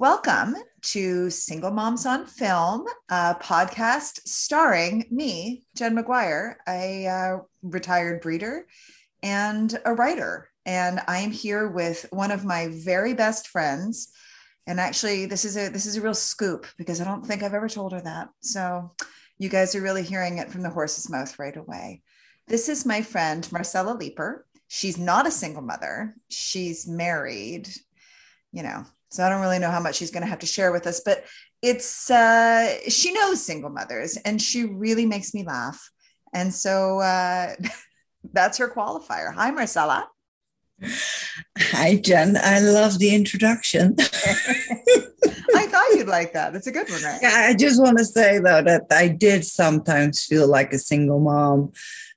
Welcome to Single Moms on Film, a podcast starring me, Jen McGuire, a uh, retired breeder and a writer. And I am here with one of my very best friends. And actually, this is a this is a real scoop because I don't think I've ever told her that. So you guys are really hearing it from the horse's mouth right away. This is my friend Marcella Leeper. She's not a single mother. She's married, you know, so I don't really know how much she's going to have to share with us, but it's uh, she knows single mothers and she really makes me laugh. And so uh, that's her qualifier. Hi, Marcella. Hi, Jen. I love the introduction. I thought you'd like that. It's a good one, right? Yeah, I just want to say though that I did sometimes feel like a single mom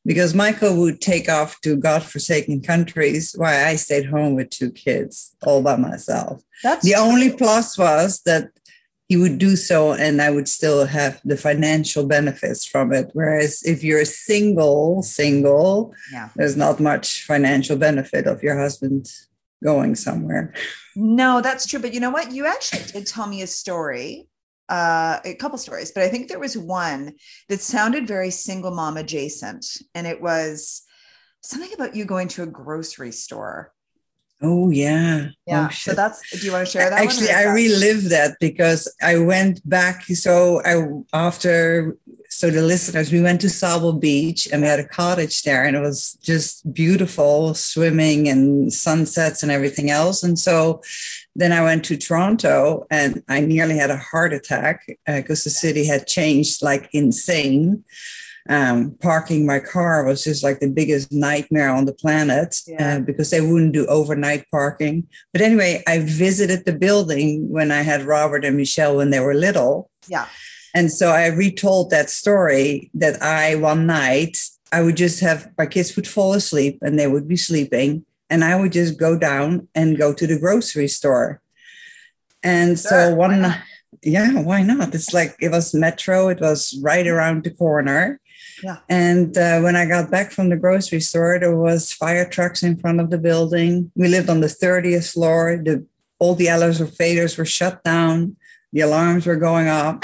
because Michael would take off to godforsaken countries while I stayed home with two kids all by myself. That's the true. only plus was that he would do so and I would still have the financial benefits from it. Whereas if you're single, single, yeah. there's not much financial benefit of your husband going somewhere. No, that's true. But you know what? You actually did tell me a story uh, a couple stories, but I think there was one that sounded very single mom adjacent. And it was something about you going to a grocery store. Oh yeah. Yeah. Oh, so that's do you want to share that? Actually, I relived that because I went back. So I after so the listeners, we went to Sauble Beach and we had a cottage there, and it was just beautiful, swimming and sunsets and everything else. And so then I went to Toronto and I nearly had a heart attack because uh, the city had changed like insane. Um, parking my car was just like the biggest nightmare on the planet yeah. uh, because they wouldn't do overnight parking. But anyway, I visited the building when I had Robert and Michelle when they were little. Yeah. And so I retold that story that I one night I would just have my kids would fall asleep and they would be sleeping and I would just go down and go to the grocery store. And sure, so one, yeah, why not? It's like it was metro, it was right around the corner. Yeah. And uh, when I got back from the grocery store, there was fire trucks in front of the building. We lived on the 30th floor. The all the elevators were shut down. The alarms were going off.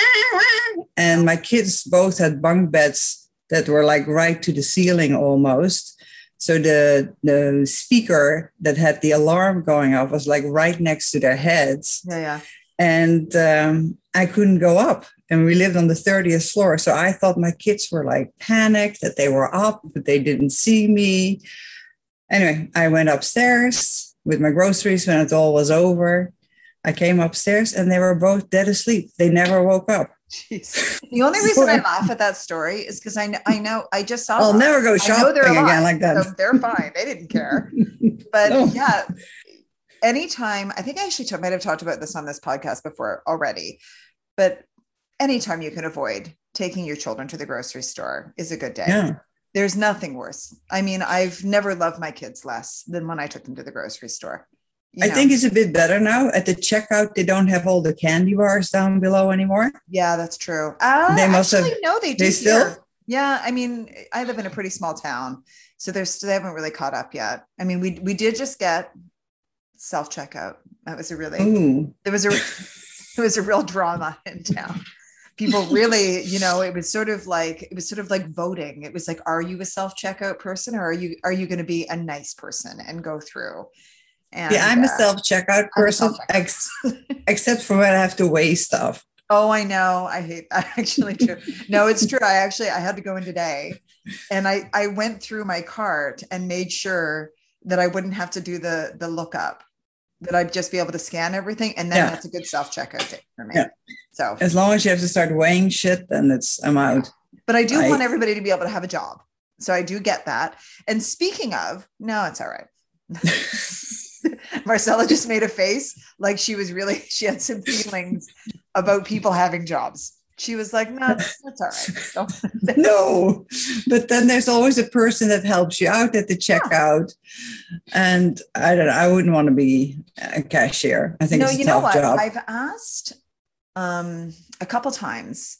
And my kids both had bunk beds that were like right to the ceiling almost. So the the speaker that had the alarm going off was like right next to their heads. Yeah, yeah. And um, I couldn't go up. And we lived on the 30th floor. So I thought my kids were like panicked that they were up, but they didn't see me. Anyway, I went upstairs with my groceries when it all was over. I came upstairs and they were both dead asleep. They never woke up. Jeez. The only reason I laugh at that story is because I know, I know I just saw. I'll them. never go shopping again like that. So they're fine. They didn't care. But oh. yeah, anytime I think I actually t- might have talked about this on this podcast before already, but anytime you can avoid taking your children to the grocery store is a good day. Yeah. There's nothing worse. I mean, I've never loved my kids less than when I took them to the grocery store. I know. think it's a bit better now. At the checkout, they don't have all the candy bars down below anymore. Yeah, that's true. Uh, they must actually, have. No, they do. They still. Here. Yeah, I mean, I live in a pretty small town, so they're still, they haven't really caught up yet. I mean, we we did just get self checkout. That was a really Ooh. there was a it was a real drama in town. People really, you know, it was sort of like it was sort of like voting. It was like, are you a self checkout person, or are you are you going to be a nice person and go through? And, yeah, I'm a uh, self checkout person, ex- except for when I have to weigh stuff. Oh, I know. I hate that. Actually, true. No, it's true. I actually I had to go in today, and I I went through my cart and made sure that I wouldn't have to do the the lookup. That I'd just be able to scan everything, and then yeah. that's a good self checkout day for me. Yeah. So as long as you have to start weighing shit, then it's I'm out. But I do I, want everybody to be able to have a job, so I do get that. And speaking of, no, it's all right. Marcella just made a face like she was really, she had some feelings about people having jobs. She was like, no, that's, all right. So, no, but then there's always a person that helps you out at the checkout. Yeah. And I don't know, I wouldn't want to be a cashier. I think no, you know what? Job. I've asked um, a couple times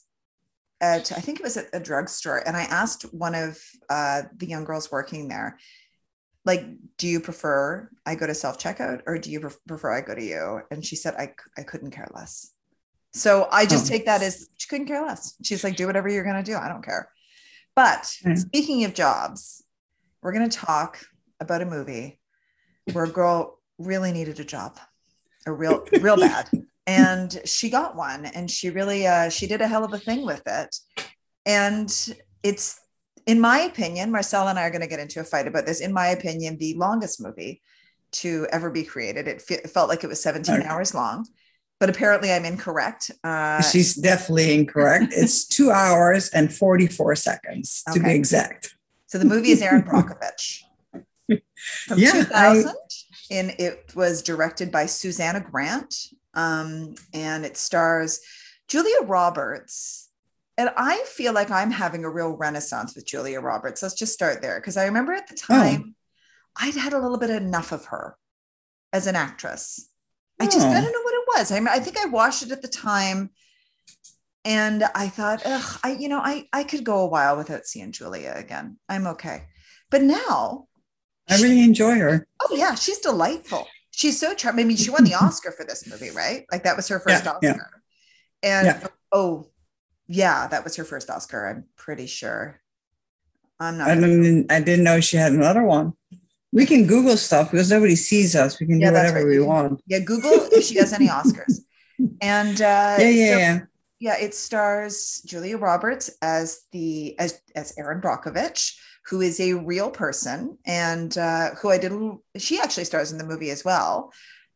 at, I think it was at a drugstore, and I asked one of uh, the young girls working there, like, do you prefer I go to self checkout or do you prefer I go to you? And she said, I, I couldn't care less. So I just oh. take that as she couldn't care less. She's like, do whatever you're going to do. I don't care. But mm. speaking of jobs, we're going to talk about a movie where a girl really needed a job, a real, real bad. And she got one and she really, uh, she did a hell of a thing with it. And it's, in my opinion, Marcella and I are going to get into a fight about this. In my opinion, the longest movie to ever be created. It, fe- it felt like it was 17 okay. hours long but apparently I'm incorrect. Uh, She's definitely incorrect. it's two hours and 44 seconds okay. to be exact. So the movie is Erin Brockovich from yeah, 2000. I, and it was directed by Susannah Grant. Um, and it stars Julia Roberts. And I feel like I'm having a real renaissance with Julia Roberts. Let's just start there. Because I remember at the oh. time, oh. I'd had a little bit enough of her as an actress. I just, I oh. don't know what it was. I, mean, I think I watched it at the time and I thought, ugh, I, you know, I, I could go a while without seeing Julia again. I'm okay. But now I she, really enjoy her. Oh yeah. She's delightful. She's so charming. I mean, she won the Oscar for this movie, right? Like that was her first yeah, Oscar. Yeah. And yeah. oh yeah, that was her first Oscar. I'm pretty sure. I'm not. I didn't, I didn't know she had another one. We can Google stuff because nobody sees us. We can yeah, do whatever right. we want. Yeah, Google if she has any Oscars. And uh, yeah, yeah, so, yeah. Yeah, it stars Julia Roberts as the as as Erin Brockovich, who is a real person and uh, who I did. A little, she actually stars in the movie as well.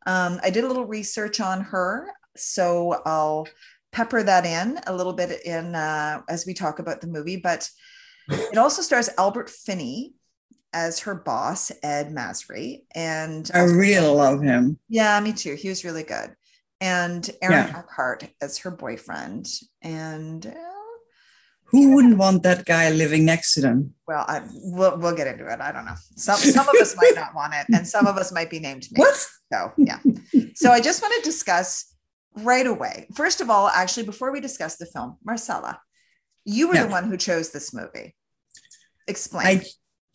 Um, I did a little research on her, so I'll pepper that in a little bit in uh, as we talk about the movie. But it also stars Albert Finney, as her boss, Ed Masry. And I really love him. Yeah, me too. He was really good. And Aaron yeah. Eckhart as her boyfriend. And uh, who wouldn't want that guy living next to them? Well, I, we'll, we'll get into it. I don't know. Some, some of us might not want it, and some of us might be named. Me. What? So, yeah. So, I just want to discuss right away. First of all, actually, before we discuss the film, Marcella, you were yeah. the one who chose this movie. Explain. I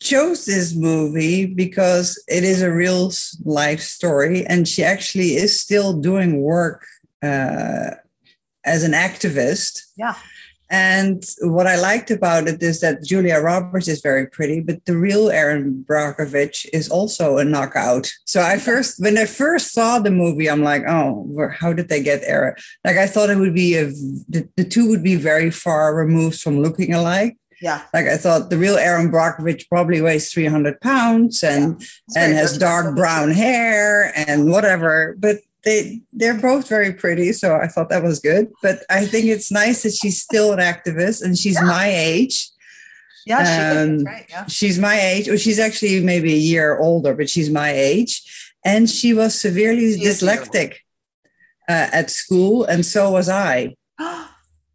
chose this movie because it is a real life story and she actually is still doing work uh, as an activist yeah and what I liked about it is that Julia Roberts is very pretty, but the real Erin Brockovich is also a knockout. So I first, when I first saw the movie, I'm like, oh, how did they get Erin? Like I thought it would be a, the, the two would be very far removed from looking alike. Yeah. Like I thought the real Erin Brockovich probably weighs 300 pounds and, yeah. and has dark brown hair and whatever. But they they're both very pretty. So I thought that was good. But I think it's nice that she's still an activist and she's yeah. my age. Yeah, she um, right. Yeah. She's my age. Or she's actually maybe a year older, but she's my age. And she was severely she dyslexic uh, at school, and so was I.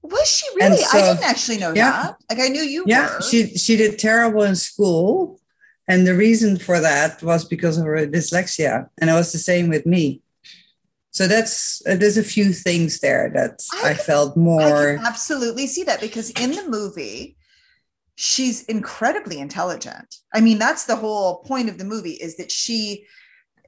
Was she really? So, I didn't actually know yeah, that. Like I knew you yeah, were. she she did terrible in school. And the reason for that was because of her dyslexia. And it was the same with me. So that's uh, there's a few things there that I, I felt more I absolutely see that because in the movie she's incredibly intelligent. I mean that's the whole point of the movie is that she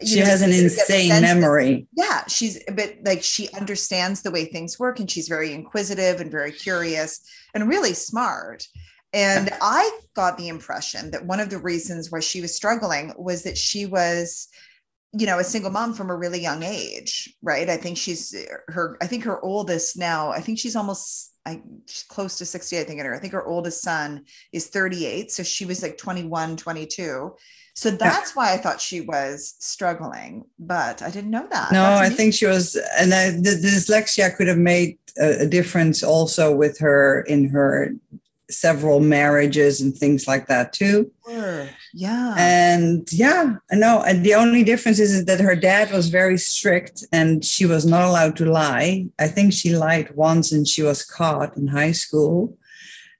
she know, has an insane memory. That, yeah, she's a bit like she understands the way things work and she's very inquisitive and very curious and really smart. And I got the impression that one of the reasons why she was struggling was that she was, you know, a single mom from a really young age, right? I think she's eh, her, I think her oldest now, I think she's almost I close to 60, I think in her. I think her oldest son is 38. So she was like 21, 22 so that's why I thought she was struggling, but I didn't know that. No, I think she was, and I, the, the, dyslexia could have made a, a difference also with her in her several marriages and things like that too. Sure. Yeah. And yeah, no. And the only difference is, is that her dad was very strict and she was not allowed to lie. I think she lied once and she was caught in high school.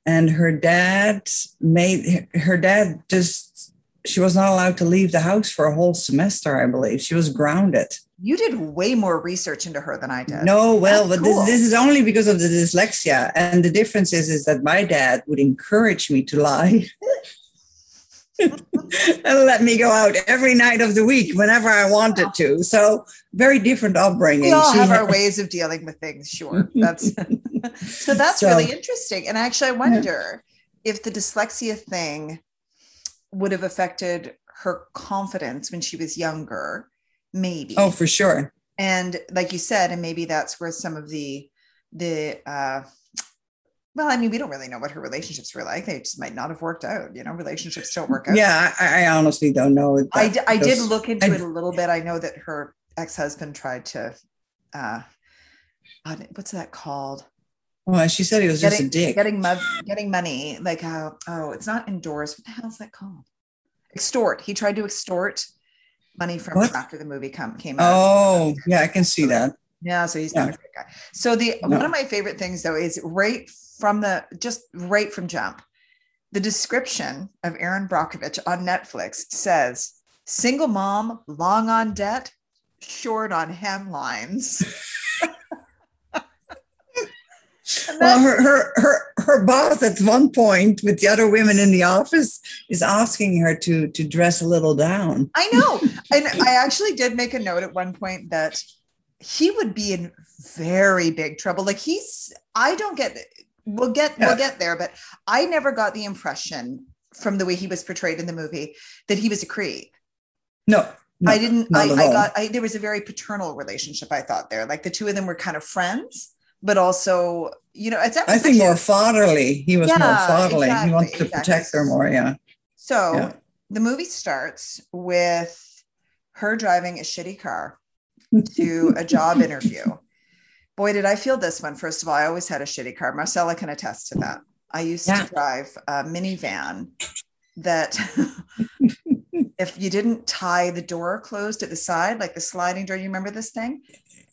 And her dad made her dad just she was not allowed to leave the house for a whole semester, I believe. She was grounded. You did way more research into her than I did. No, well, That's but cool. this, this is only because of the dyslexia. And the difference is, is that my dad would encourage me to lie. and let me go out every night of the week whenever I wanted to. So very different upbringing. We all She have had- our ways of dealing with things, sure. That's so that's So- really interesting. And actually, I wonder if the dyslexia thing would have affected her confidence when she was younger, maybe. Oh, for sure. and like you said, and maybe that's where some of the the uh well, I mean, we don't really know what her relationships were like. They just might not have worked out. You know, relationships don't work out. Yeah, I, I honestly don't know. that I, d- I did look into I- it a little bit. I know that her ex-husband tried to uh what's that called? Well, she said he was just a Getting dick. getting mud getting money. Like uh, oh, it's not endorse. What the hell's that called? Extort. He tried to extort money from What? her after the movie come came out. Oh, yeah, I can see that. Yeah, so he's not a great guy. So the No. one of my favorite things though is right from the just right from jump. The description of Erin Brockovich on Netflix says single mom, long on debt, short on hemlines. Well, her, her her her boss at one point with the other women in the office is asking her to to dress a little down. I know. And I actually did make a note at one point that he would be in very big trouble. Like he's I don't get we'll get Yeah. we'll get there, but I never got the impression from the way he was portrayed in the movie that he was a creep. No, no, I didn't I, I got I there was a very paternal relationship, I thought there. Like the two of them were kind of friends, but also, you know, it's I think more fatherly. He was more fatherly. exactly, he wanted to exactly. protect her more. Yeah. So Yeah. the movie starts with her driving a shitty car to a job interview. Boy, did I feel this one. First of all, I always had a shitty car. Marcella can attest to that. I used Yeah. to drive a minivan that if you didn't tie the door closed at the side, like the sliding door, you remember this thing?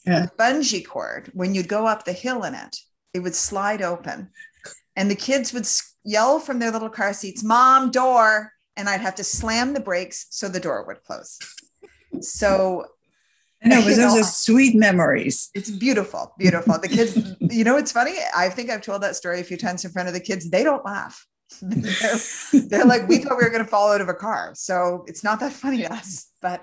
Yeah. The bungee cord, when you'd go up the hill in it, it would slide open. And the kids would yell from their little car seats, Mom, door. And I'd have to slam the brakes so the door would close. So Know, but those know, are sweet memories. it's beautiful, beautiful. The kids, you know, it's funny. I think I've told that story a few times in front of the kids. They don't laugh. they're, they're like, we thought we were going to fall out of a car. So it's not that funny to us. But,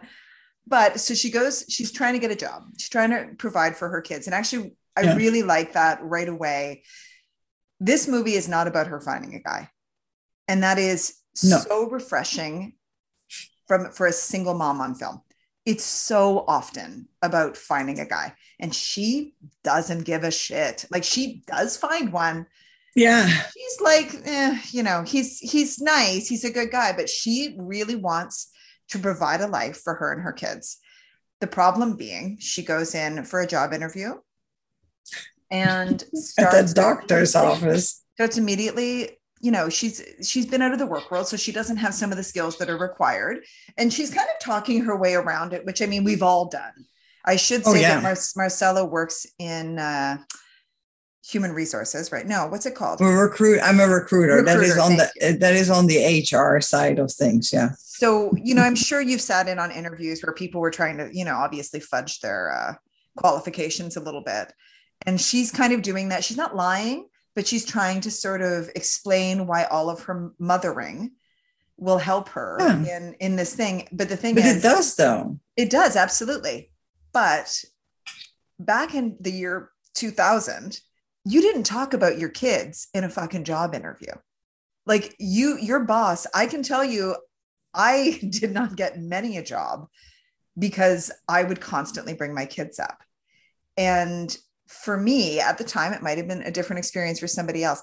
but so she goes, she's trying to get a job. She's trying to provide for her kids. And actually, I Yeah. really like that right away. This movie is not about her finding a guy. And that is No. so refreshing from for a single mom on film. It's so often about finding a guy and she doesn't give a shit. Like she does find one. Yeah. She's like, eh, you know, he's he's nice, he's a good guy, but she really wants to provide a life for her and her kids. The problem being, she goes in for a job interview and At the doctor's office. starts immediately you know she's she's been out of the work world so she doesn't have some of the skills that are required and she's kind of talking her way around it which i mean we've all done i should Oh, say yeah. that Mar- marcella works in uh human resources right no what's it called Well, recruit. I'm a recruiter. that is on the that is on the HR side of things. Yeah. so you know i'm sure you've sat in on interviews where people were trying to you know obviously fudge their uh, qualifications a little bit and she's kind of doing that she's not lying but she's trying to sort of explain why all of her mothering will help her Yeah. in in this thing but the thing But is it does though. it does absolutely but back in the year 2000 you didn't talk about your kids in a fucking job interview like you your boss i can tell you i did not get many a job because i would constantly bring my kids up and for me at the time it might have been a different experience for somebody else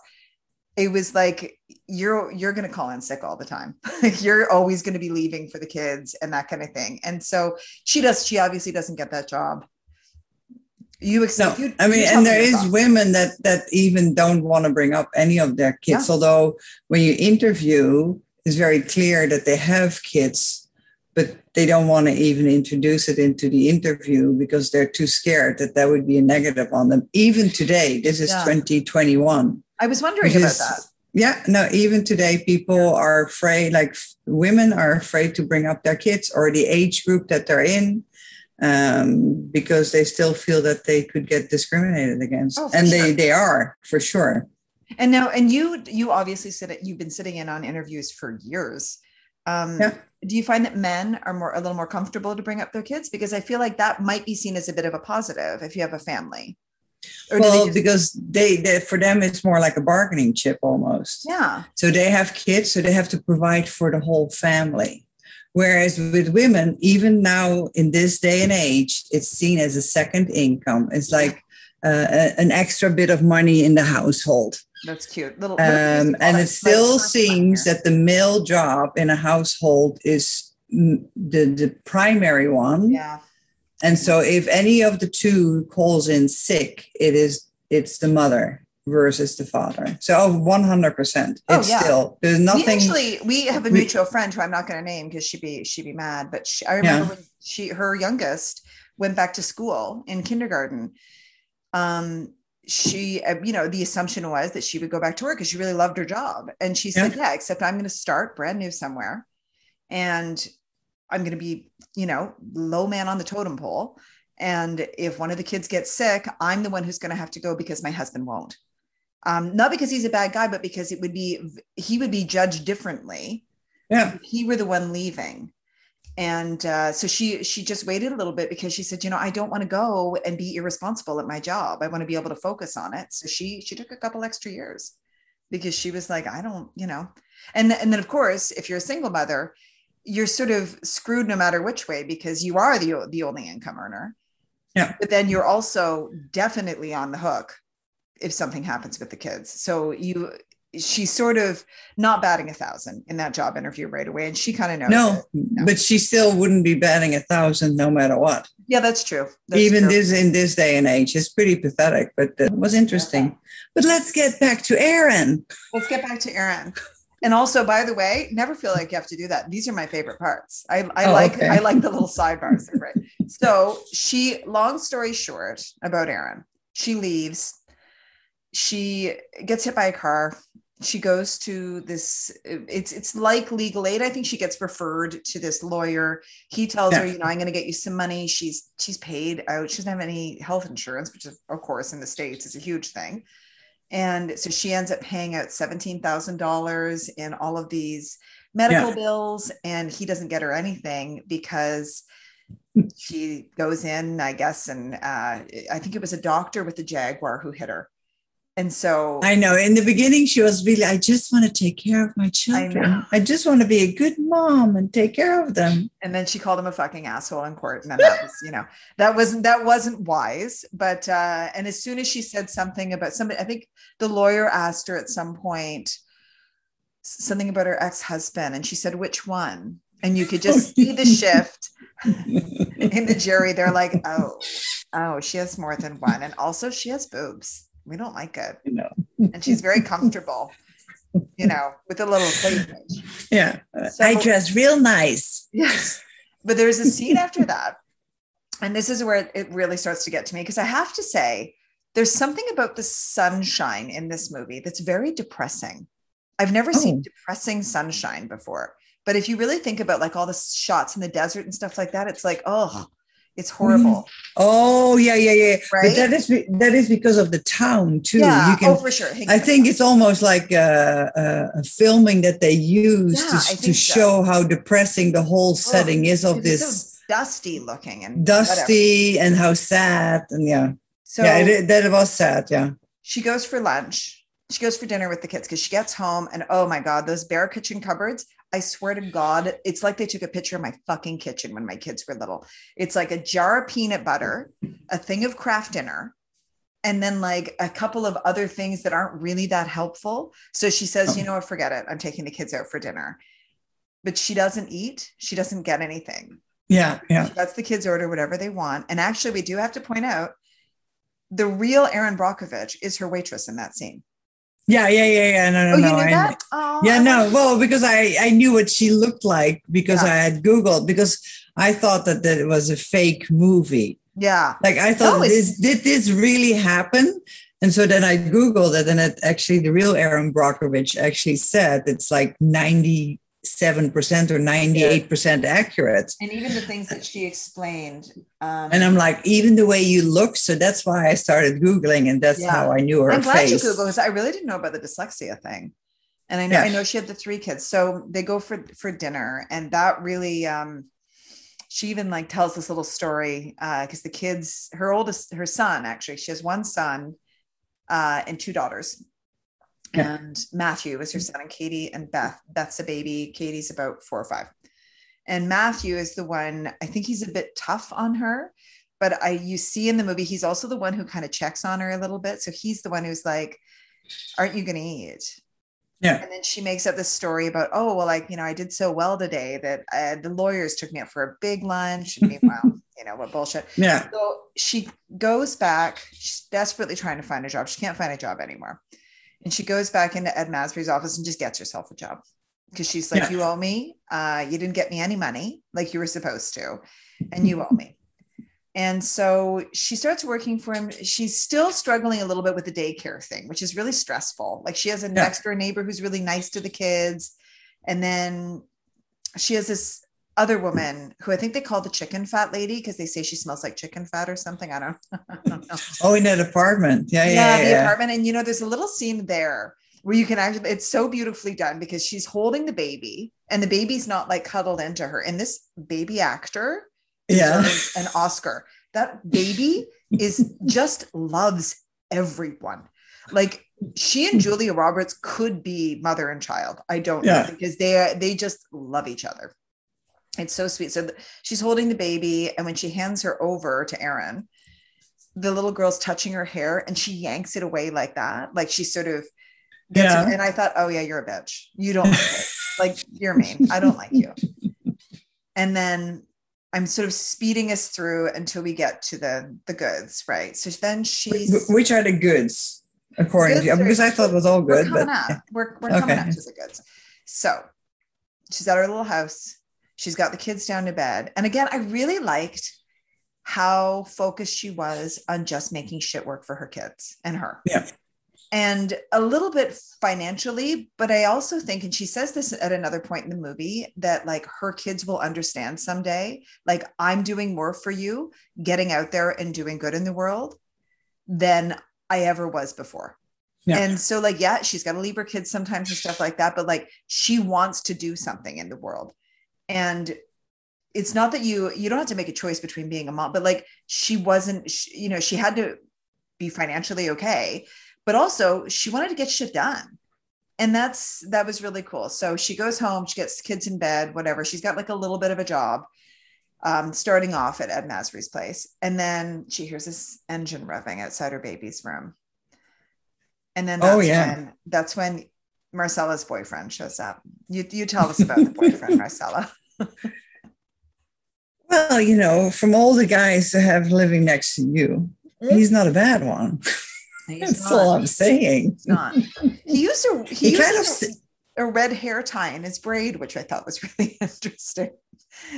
it was like you're you're going to call in sick all the time you're always going to be leaving for the kids and that kind of thing and so she does she obviously doesn't get that job you No, accept you, I mean, and there is thoughts. women that that even don't want to bring up any of their kids. Yeah. Although when you interview, it's very clear that they have kids, but they don't want to even introduce it into the interview because they're too scared that that would be a negative on them. Even today, this is Yeah. 2021. i was wondering about is- that Yeah, no, even today, people are afraid, like women are afraid to bring up their kids or the age group that they're in um, because they still feel that they could get discriminated against. Oh, and they, sure. they are, for sure. And now, and you, you obviously sit, you've been sitting in on interviews for years. Um, Yeah. Do you find that men are more a little more comfortable to bring up their kids? Because I feel like that might be seen as a bit of a positive if you have a family. Or do they well, just- because they, they, for them, it's more like a bargaining chip almost. yeah, So they have kids, so they have to provide for the whole family. Whereas with women, even now in this day and age, it's seen as a second income. It's like uh, an extra bit of money in the household. That's cute. Little, Um, and it still seems that the male job in a household is the, the primary one. yeah, And so if any of the two calls in sick, it is it's the mother versus the father. So 100%. Oh, It's yeah. still there's we nothing actually we have a we- mutual friend who I'm not going to name because she'd be she'd be mad. But she, I remember when she her youngest went back to school in kindergarten. Um, she uh, you know the assumption was that she would go back to work because she really loved her job, and she said, "Yeah, except I'm going to start brand new somewhere, and I'm going to be you know low man on the totem pole." And if one of the kids gets sick, I'm the one who's going to have to go because my husband won't um, not because he's a bad guy, but because it would be he would be judged differently. yeah. if He were the one leaving, and uh, so she she just waited a little bit because she said, you know, I don't want to go and be irresponsible at my job. I want to be able to focus on it. So she she took a couple extra years because she was like, I don't, you know, and and then of course, if you're a single mother, you're sort of screwed no matter which way because you are the the only income earner. Yeah. But then you're also definitely on the hook if something happens with the kids. So you she's sort of not batting a thousand in that job interview right away. And she kind of knows. No, but she still wouldn't be batting a thousand no matter what. Yeah, that's true. That's Even true. this in this day and age, it's pretty pathetic, but uh, it was interesting. But let's get back to Erin. Let's get back to Erin. And also, by the way, never feel like you have to do that. These are my favorite parts. I, I Oh, like okay. I like the little sidebars. They're. So she, long story short, about Erin, she leaves. She gets hit by a car. She goes to this. It's it's like legal aid. I think she gets referred to this lawyer. He tells her, you know, I'm going to get you some money. She's she's paid out. She doesn't have any health insurance, which is, of course, in the states is a huge thing. And so she ends up paying out $17,000 in all of these medical Yeah. bills, and he doesn't get her anything because she goes in, I guess, and uh, I think it was a doctor with the Jaguar who hit her. And so I know. In the beginning, she was really, I just want to take care of my children. know. I, just want to be a good mom and take care of them. and then she called him a fucking asshole in court and then that was you know that wasn't that wasn't wise but uh and as soon as she said something about somebody i think the lawyer asked her at some point something about her ex-husband and she said which one and you could just see the shift in the jury they're like oh oh she has more than one and also she has boobs we don't like it You know. and she's very comfortable you know with a little cleavage Yeah. So- I dress real nice. Yes. But there's a scene after that. And this is where it really starts to get to me because I have to say, there's something about the sunshine in this movie that's very depressing. I've never seen Oh. depressing sunshine before. But if you really think about like all the shots in the desert and stuff like that, it's like, oh, it's horrible. Mm. Oh, yeah, yeah, yeah. Right? But that is that is because of the town too. Yeah. You can oh, for sure. I think it's almost like a, a, a filming that they use Yeah, to, to so. show how depressing the whole setting is of this so dusty looking and whatever. dusty and how sad and yeah, So yeah, it, that was sad. Yeah, she goes for lunch. She goes for dinner with the kids because she gets home and oh my God, those bare kitchen cupboards. I swear to God, it's like they took a picture of my fucking kitchen when my kids were little. It's like a jar of peanut butter, a thing of Kraft dinner, and then like a couple of other things that aren't really that helpful. So she says, you oh. know what, forget it. I'm taking the kids out for dinner. But she doesn't eat, she doesn't get anything. yeah, yeah. Lets the kids order whatever they want. And actually, we do have to point out the real Erin Brockovich is her waitress in that scene. Yeah, yeah, yeah, yeah. No, no, Oh, no. you knew I- that? Oh, yeah, no. Well, because I I knew what she looked like because Yeah. I had Googled because I thought that that it was a fake movie. Yeah. Like I thought, this did this really happen? And so then I Googled it, and it actually the real Erin Brockovich actually said it's like ninety seven percent or ninety eight percent accurate. And even the things that she explained. Um, And I'm like, even the way you look. So that's why I started Googling, and that's Yeah. how I knew her I'm glad face. you Google because I really didn't know about the dyslexia thing. And I know I know she had the three kids. So they go for for dinner and that really um she even like tells this little story uh because the kids her oldest her son actually she has one son uh and two daughters. Yeah. And Matthew is her son and Katie and Beth. Beth's a baby, Katie's about 4 or 5. And Matthew is the one I think he's a bit tough on her but I you see in the movie he's also the one who kind of checks on her a little bit. So he's the one who's like, "Aren't you going to eat?" Yeah. And then she makes up this story about, "Oh, well, like you know, I did so well today that uh, the lawyers took me out for a big lunch." And meanwhile, you know what bullshit. Yeah. So she goes back. She's desperately trying to find a job. She can't find a job anymore, and she goes back into Ed Masry's office and just gets herself a job because she's like, Yeah. "You owe me. Uh, you didn't get me any money like you were supposed to, and you owe me." And so she starts working for him. She's still struggling a little bit with the daycare thing, which is really stressful. Like she has a Yeah. next door neighbor who's really nice to the kids. And then she has this other woman who I think they call the chicken fat lady because they say she smells like chicken fat or something. I don't, I don't know. Oh, in that apartment. Yeah, yeah, Yeah, yeah. the yeah. apartment. And you know, there's a little scene there where you can actually, it's so beautifully done because she's holding the baby and the baby's not like cuddled into her. And this baby actor Yeah. an Oscar. That baby is just loves everyone. Like she and Julia Roberts could be mother and child. I don't know because they they just love each other. It's so sweet. So th- she's holding the baby, and when she hands her over to Erin, the little girl's touching her hair, and she yanks it away like that, like she sort of. Gets Yeah. And I thought, oh yeah, you're a bitch. You don't like, it. like you're mean. I don't like you. And then I'm sort of speeding us through until we get to the the goods, right? So then she's Wh- Which are the goods, according to you? Goods are- Because I thought it was all good. we're coming but up. We're, we're coming Okay. up to the goods. So she's at her little house. She's got the kids down to bed. And again, I really liked how focused she was on just making shit work for her kids and her. Yeah. And a little bit financially, but I also think, and she says this at another point in the movie, that like her kids will understand someday, like I'm doing more for you, getting out there and doing good in the world than I ever was before. Yeah. And so, like, yeah, she's got to leave her kids sometimes and stuff like that, but like she wants to do something in the world. And it's not that you you don't have to make a choice between being a mom, but like she wasn't, she, you know, she had to be financially okay, but also she wanted to get shit done. And that's that was really cool. So she goes home, she gets kids in bed, whatever. She's got like a little bit of a job um, starting off at Ed masry's place. And then she hears this engine revving outside her baby's room. And then that's Oh, yeah. when that's when Marcella's boyfriend shows up. You you tell us about the boyfriend, Marcella. well, you know, from all the guys that have living next to you, hmm? he's not a bad one. He's That's not. all I'm saying. He's not. He used a he, He kind used of a, a red hair tie in his braid, which I thought was really interesting.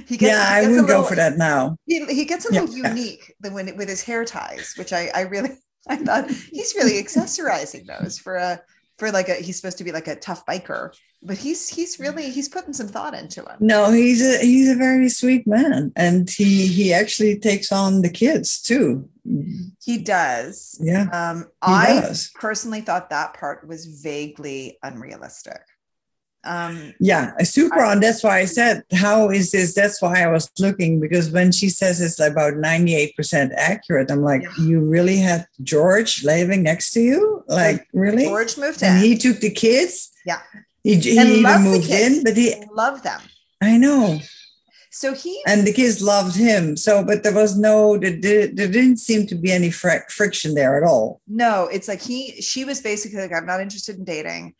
He gets, yeah, he I gets a would go for that now. He, he gets a Yeah. little unique when with his hair ties, which I I really I thought he's really accessorizing those for a for like a he's supposed to be like a tough biker, but he's he's really he's putting some thought into it. No, he's a he's a very sweet man, and he he actually takes on the kids too. He does. Yeah, Um, I does. personally thought that part was vaguely unrealistic. Um, Yeah, super I- on. That's why I said, how is this? That's why I was looking because when she says it's about 98% accurate, I'm like, Yeah. you really had George living next to you? Like, really? George moved and in. he took the kids? Yeah. He, he And even moved in, but he, loved them. I know. So he And the kids loved him. So, but there was no, there, there didn't seem to be any fr- friction there at all. no, it's like he she was basically like, I'm not interested in dating.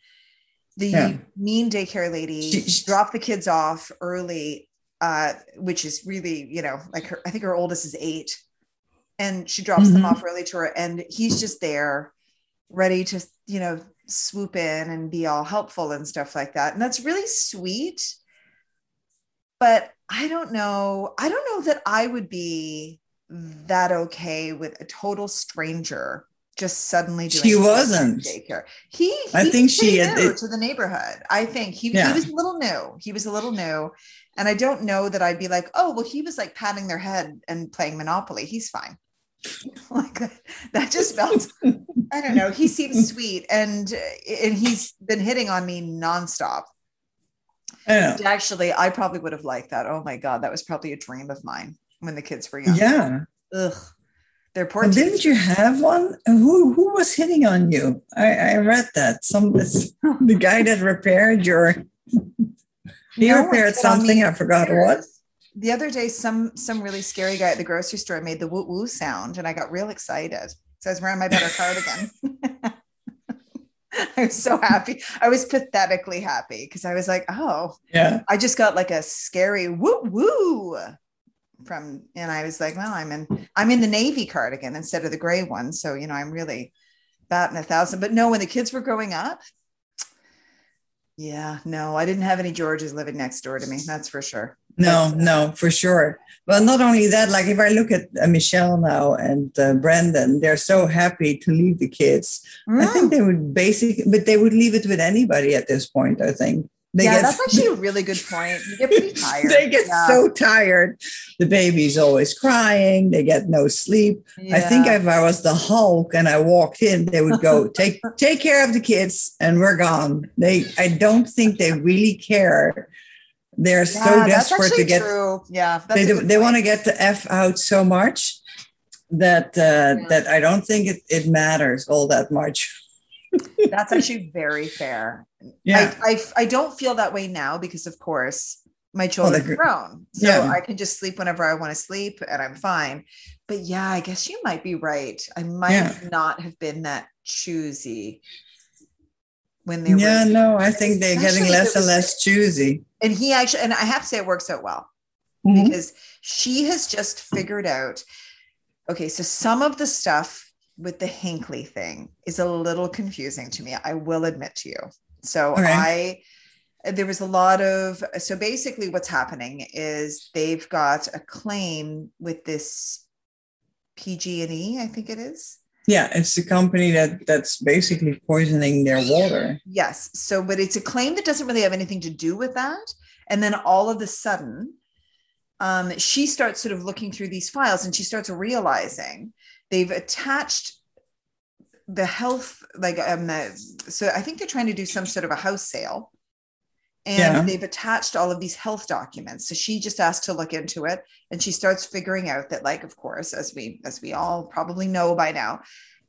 The Yeah. mean daycare lady She- she- dropped the kids off early, uh, which is really, you know, like her, I think her oldest is eight. And she drops them Mhm. off early to her, and he's just there, ready to, you know, swoop in and be all helpful and stuff like that. And that's really sweet. But I don't know. I don't know that I would be that okay with a total stranger just suddenly doing She wasn't. daycare. He, I think she had- it- to the neighborhood. I think he, he was a little new. He was a little new. And I don't know that I'd be like, oh, well, he was like patting their head and playing Monopoly. He's fine. like that, that just felt i don't know he seems sweet and and he's been hitting on me nonstop Yeah. actually i probably would have liked that oh my god that was probably a dream of mine when the kids were young Yeah. ugh they're Well, didn't you have one? Who who was hitting on you? I, I read that. Some the guy that repaired your he No repaired something. I forgot what. the other day some some really scary guy at the grocery store made the woo woo sound and i got real excited so i was wearing my better cardigan i was so happy i was pathetically happy because i was like oh Yeah. i just got like a scary woo woo from and i was like well i'm in i'm in the navy cardigan instead of the gray one so you know i'm really batting a thousand but no when the kids were growing up yeah no i didn't have any georges living next door to me that's for sure No, no, for sure. Well, not only that, like if I look at uh, Michelle now and uh, Brendan, they're so happy to leave the kids. I think Mm. they would basically, but they would leave it with anybody at this point. I think they yeah, get that's actually a really good point. You get pretty tired. they get Yeah. so tired. The baby's always crying. They get no sleep. I think if I was the Hulk and I walked in, they would go take take care of the kids and we're gone. They I don't think they really care. They're so Yeah, that's desperate to get true. Yeah, that's they do, they want to get the F out so much that uh, Yeah. that I don't think it, it matters all that much. That's actually very fair. Yeah. I, I I don't feel that way now because of course my children they're grown. So Yeah. I can just sleep whenever I want to sleep and I'm fine. But yeah, I guess you might be right. I might Yeah. not have been that choosy when they were. yeah, were no, I think they're getting less and less choosy. and he actually and I have to say it works out well. Mhm. because she has just figured out okay so some of the stuff with the hinkley thing is a little confusing to me i will admit to you so Okay. i there was a lot of so basically what's happening is they've got a claim with this pg&e i think it is Yeah, it's a company that that's basically poisoning their water. Yes. So, but it's a claim that doesn't really have anything to do with that. And then all of a sudden, um, she starts sort of looking through these files and she starts realizing they've attached the health, like, um, the, so I think they're trying to do some sort of a house sale. And Yeah. they've attached all of these health documents. So she just asked to look into it and she starts figuring out that, like, of course, as we as we all probably know by now,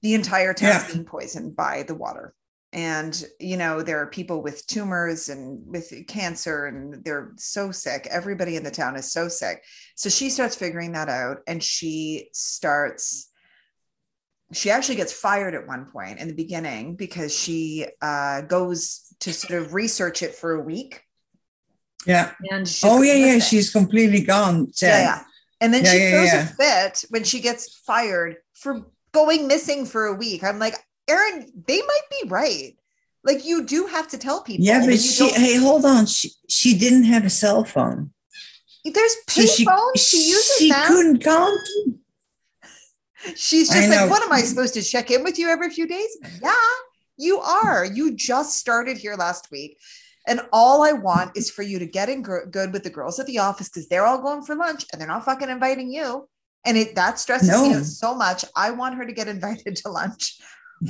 the entire town's Yeah. being poisoned by the water and you know there are people with tumors and with cancer and they're so sick everybody in the town is so sick so she starts figuring that out and she starts she actually gets fired at one point in the beginning because she uh, goes to sort of research it for a week Yeah. and oh yeah, yeah. missing. She's completely gone. yeah, Jen. yeah. and then Yeah, she yeah, throws yeah. a fit when she gets fired for going missing for a week i'm like Erin, they might be right. Like you do have to tell people. Yeah, but she. don't- Hey, hold on. She she didn't have a cell phone. there's So she payphones. She, uses she couldn't count. She's just like, what am I supposed to check in with you every few days? Yeah, you are. You just started here last week. And all I want is for you to get in gr- good with the girls at the office because they're all going for lunch and they're not fucking inviting you. And it that stresses me No. out so much. I want her to get invited to lunch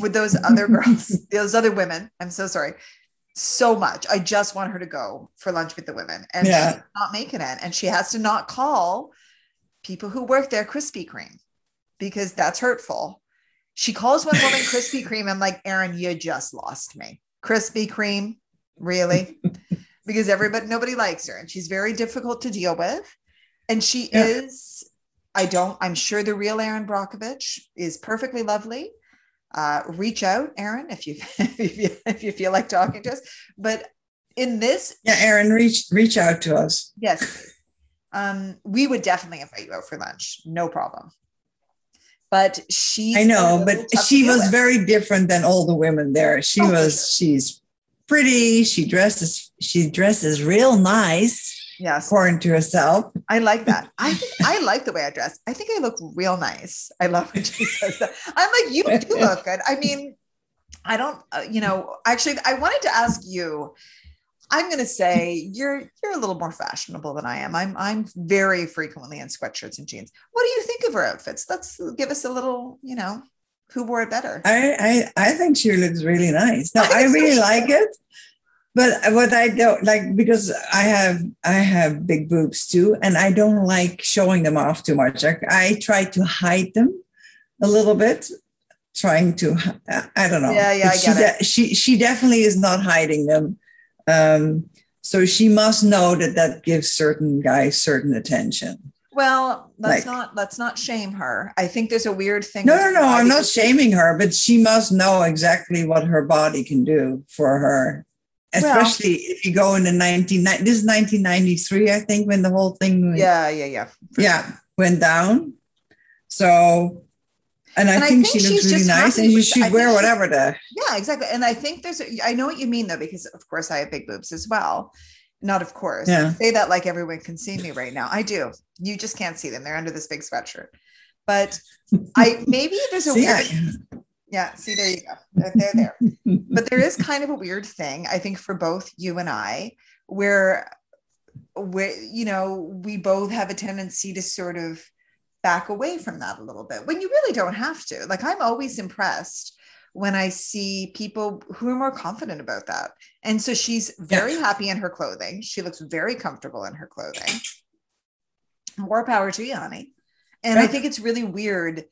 with those other girls, those other women. I'm so sorry. So much. I just want her to go for lunch with the women and Yeah. she's not making it. And she has to not call people who work there Krispy Kreme because that's hurtful. She calls one woman Krispy Kreme. I'm like, Erin, you just lost me. Krispy Kreme, really? because everybody, nobody likes her, and she's very difficult to deal with. And she Yeah. is, I don't, I'm sure the real Erin Brockovich is perfectly lovely. Uh, reach out, Erin, if you if you if you feel like talking to us. But in this, Yeah, Erin, reach reach out to us. Yes. Um, we would definitely invite you out for lunch, no problem. But she I know, but she was with. very different than all the women there. She Oh, was she's pretty. She dresses she dresses real nice yes. according to herself. I like that. I think I like the way I dress. I think I look real nice. I love when she says that. I'm like, you do look good. I mean, I don't, uh, you know, actually, I wanted to ask you. I'm going to say you're you're a little more fashionable than I am. I'm I'm very frequently in sweatshirts and jeans. What do you think of her outfits? Let's give us a little, you know, who wore it better? I I, I think she looks really nice. No, I, I really so. like it. But what I don't like because I have I have big boobs too, and I don't like showing them off too much. I, I try to hide them a little bit, trying to I don't know. Yeah, yeah, I she, get it. she she definitely is not hiding them. Um, so she must know that that gives certain guys certain attention. Well, let's like, not let's not shame her. I think there's a weird thing. No, no, no. I'm not shaming her, but she must know exactly what her body can do for her especially well, if you go in the 19 this is 1993 i think when the whole thing went, yeah yeah yeah yeah sure. went down so and I, and think, I think, she looks really nice and you should wear whatever the yeah exactly and i think there's, I know what you mean though because of course i have big boobs as well. Not of course. Yeah. I say that like everyone can see me right now. I do. You just can't see them. They're under this big sweatshirt. But i maybe there's a see, weird, I, yeah, see, there you go. They're, they're there. but there is kind of a weird thing, I think, for both you and I, where, where you know, we both have a tendency to sort of back away from that a little bit when you really don't have to. Like, I'm always impressed when I see people who are more confident about that. And so she's very yeah. happy in her clothing. She looks very comfortable in her clothing. More power to you, honey. And. I think it's really weird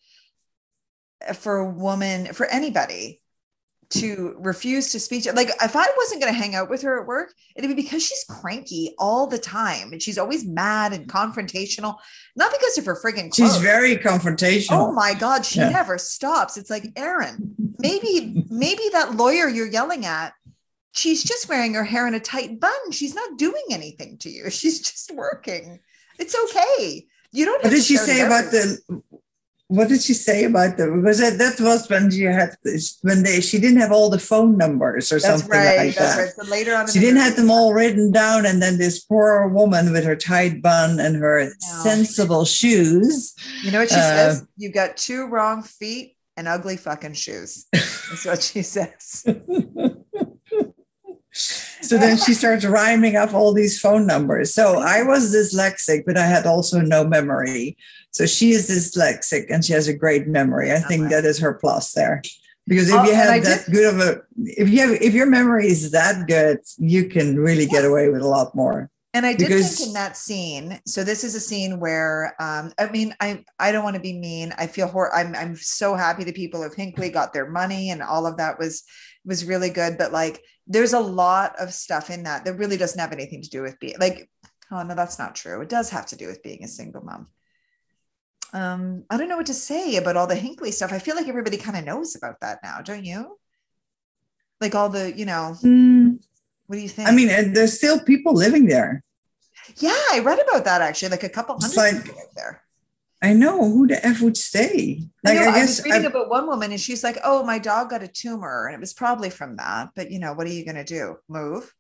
for a woman, for anybody to refuse to speak to like if i wasn't going to hang out with her at work it'd be because she's cranky all the time and she's always mad and confrontational not because of her friggin' clothes. she's very confrontational. Oh my god she yeah. never stops. It's like erin maybe maybe that lawyer you're yelling at she's just wearing her hair in a tight bun. She's not doing anything to you. She's just working. It's okay. You don't what did she say about the what did she say about them? Because that, that was when she had when they she didn't have all the phone numbers or that's something right, like that's that. Right. So later on, she didn't have them all written down, and then this poor woman with her tight bun and her sensible shoes. You know what she uh, says? You've got two wrong feet and ugly fucking shoes. That's what she says. so then she starts rhyming up all these phone numbers. So I was dyslexic, but I had also no memory. So she is dyslexic and she has a great memory. I think that is her plus there. Because if oh, you have that did, good of a if you have if your memory is that good, you can really get away with a lot more. And I did because, think in that scene. So this is a scene where, um, I mean, I I don't want to be mean. I feel hor- I'm I'm so happy the people of Hinkley got their money and all of that was was really good. But like, there's a lot of stuff in that that really doesn't have anything to do with being like. Oh no, that's not true. It does have to do with being a single mom um, I don't know what to say about all the Hinkley stuff. I feel like everybody kind of knows about that now, don't you? Like all the, you know, mm. what do you think? I mean, there's still people living there. Yeah, I read about that actually, like a couple hundred like, people there. I know who the F would stay. Like, I, know, I, I was reading I, about one woman and she's like, oh, my dog got a tumor and it was probably from that. But, you know, what are you going to do? Move?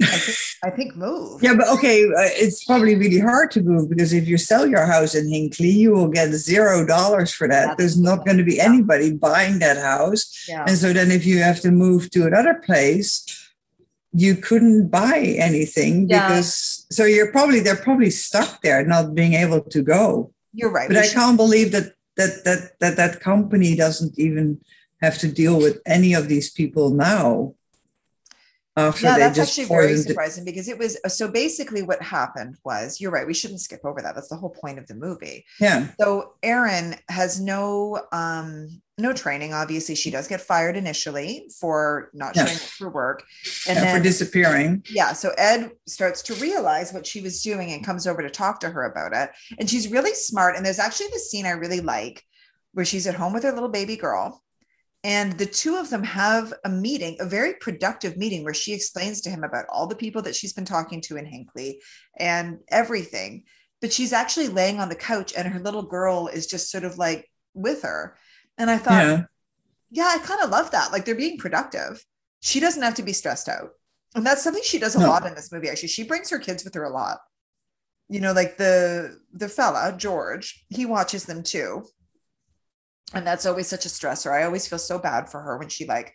I think, I think move. Yeah, but okay, uh, it's probably really hard to move because if you sell your house in Hinkley, you will get zero dollars for that. That's There's not going to be anybody buying that house. Yeah. And so then if you have to move to another place, you couldn't buy anything yeah. because so you're probably they're probably stuck there not being able to go. You're right. But I should. can't believe that that that that that company doesn't even have to deal with any of these people now after yeah, that's actually very surprising because it was so basically what happened was you're right. We shouldn't skip over that. That's the whole point of the movie. Yeah. So Erin has no um no training. Obviously, she does get fired initially for not showing up for work and yeah, then, for disappearing. Yeah. So Ed starts to realize what she was doing and comes over to talk to her about it. And she's really smart. And there's actually this scene I really like where she's at home with her little baby girl and the two of them have a meeting, a very productive meeting where she explains to him about all the people that she's been talking to in Hinkley and everything. But she's actually laying on the couch and her little girl is just sort of like with her. And I thought, yeah, yeah I kind of love that. Like they're being productive. She doesn't have to be stressed out. And that's something she does a no. lot in this movie, actually. She brings her kids with her a lot. You know, like the the fella, George, he watches them too and that's always such a stressor i always feel so bad for her when she like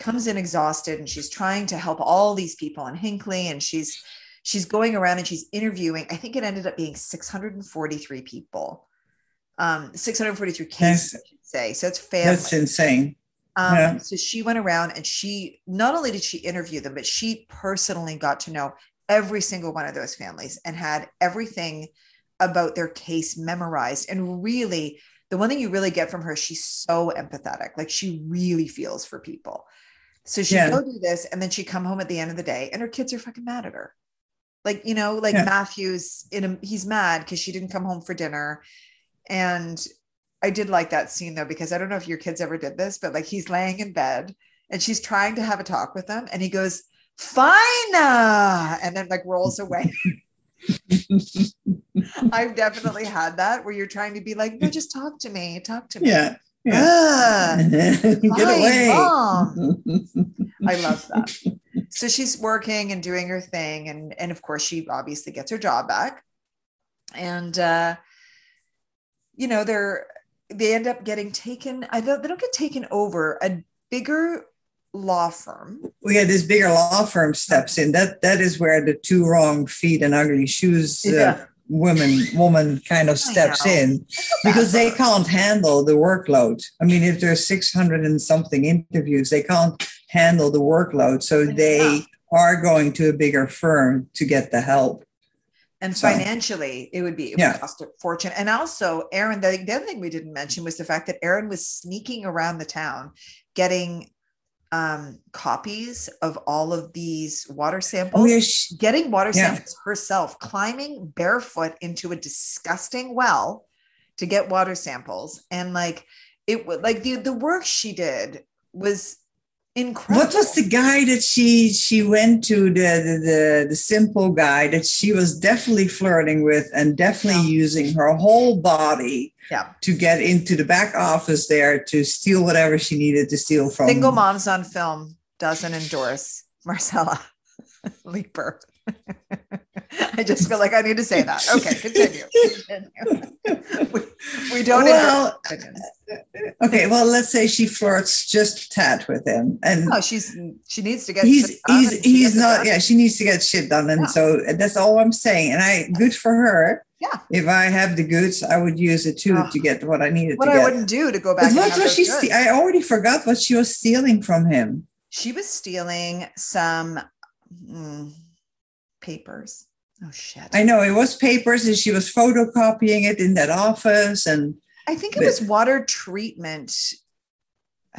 comes in exhausted and she's trying to help all these people in Hinkley and she's she's going around and she's interviewing. I think it ended up being 643 people. Um, 643 cases, I should say. So it's family. That's insane. Um, yeah. So she went around and she not only did she interview them, but she personally got to know every single one of those families and had everything about their case memorized. And really, the one thing you really get from her, she's so empathetic. Like she really feels for people. So she yeah. go do this, and then she come home at the end of the day, and her kids are fucking mad at her. Like you know, like yeah. Matthew's in a, he's mad because she didn't come home for dinner, and I did like that scene though because I don't know if your kids ever did this, but like he's laying in bed and she's trying to have a talk with him, and he goes, "Fine," and then like rolls away. I've definitely had that where you're trying to be like, no, just talk to me, talk to me. Yeah. yeah. Get away. I love that. So she's working and doing her thing. And, and of course, she obviously gets her job back. And, uh, you know, they're, they end up getting taken. I don't, they don't get taken over. A bigger law firm. We had this bigger law firm steps in. That that is where the two wrong feet and ugly shoes uh, yeah. woman woman kind of steps in because they can't handle the workload. I mean, if there's 600 and something interviews, they can't handle the workload. So they are going to a bigger firm to get the help. And so, financially, it would be it would yeah. cost a fortune. And also, Erin, the, the other thing we didn't mention was the fact that Erin was sneaking around the town getting um, copies of all of these water samples, oh, yeah. getting water yeah. samples herself, climbing barefoot into a disgusting well to get water samples. And like it would like the, the work she did was incredible. What was the guy that she she went to the the the, the simple guy that she was definitely flirting with and definitely yeah. using her whole body yeah. to get into the back office there to steal whatever she needed to steal from. Single moms on film doesn't endorse Marcella Leeper. I just feel like I need to say that. Okay, continue. continue. We, we, don't. Well, okay. Well, let's say she flirts just tad with him, and oh, she's she needs to get. He's he's he's not. Yeah, she needs to get shit done, and yeah. so that's all I'm saying. And I good for her. Yeah. If I have the goods, I would use it too oh, to get what I needed. What I wouldn't do to go back. What was she? St- I already forgot what she was stealing from him. She was stealing some mm, papers. Oh shit! I know it was papers, and she was photocopying it in that office, and I think it was water treatment.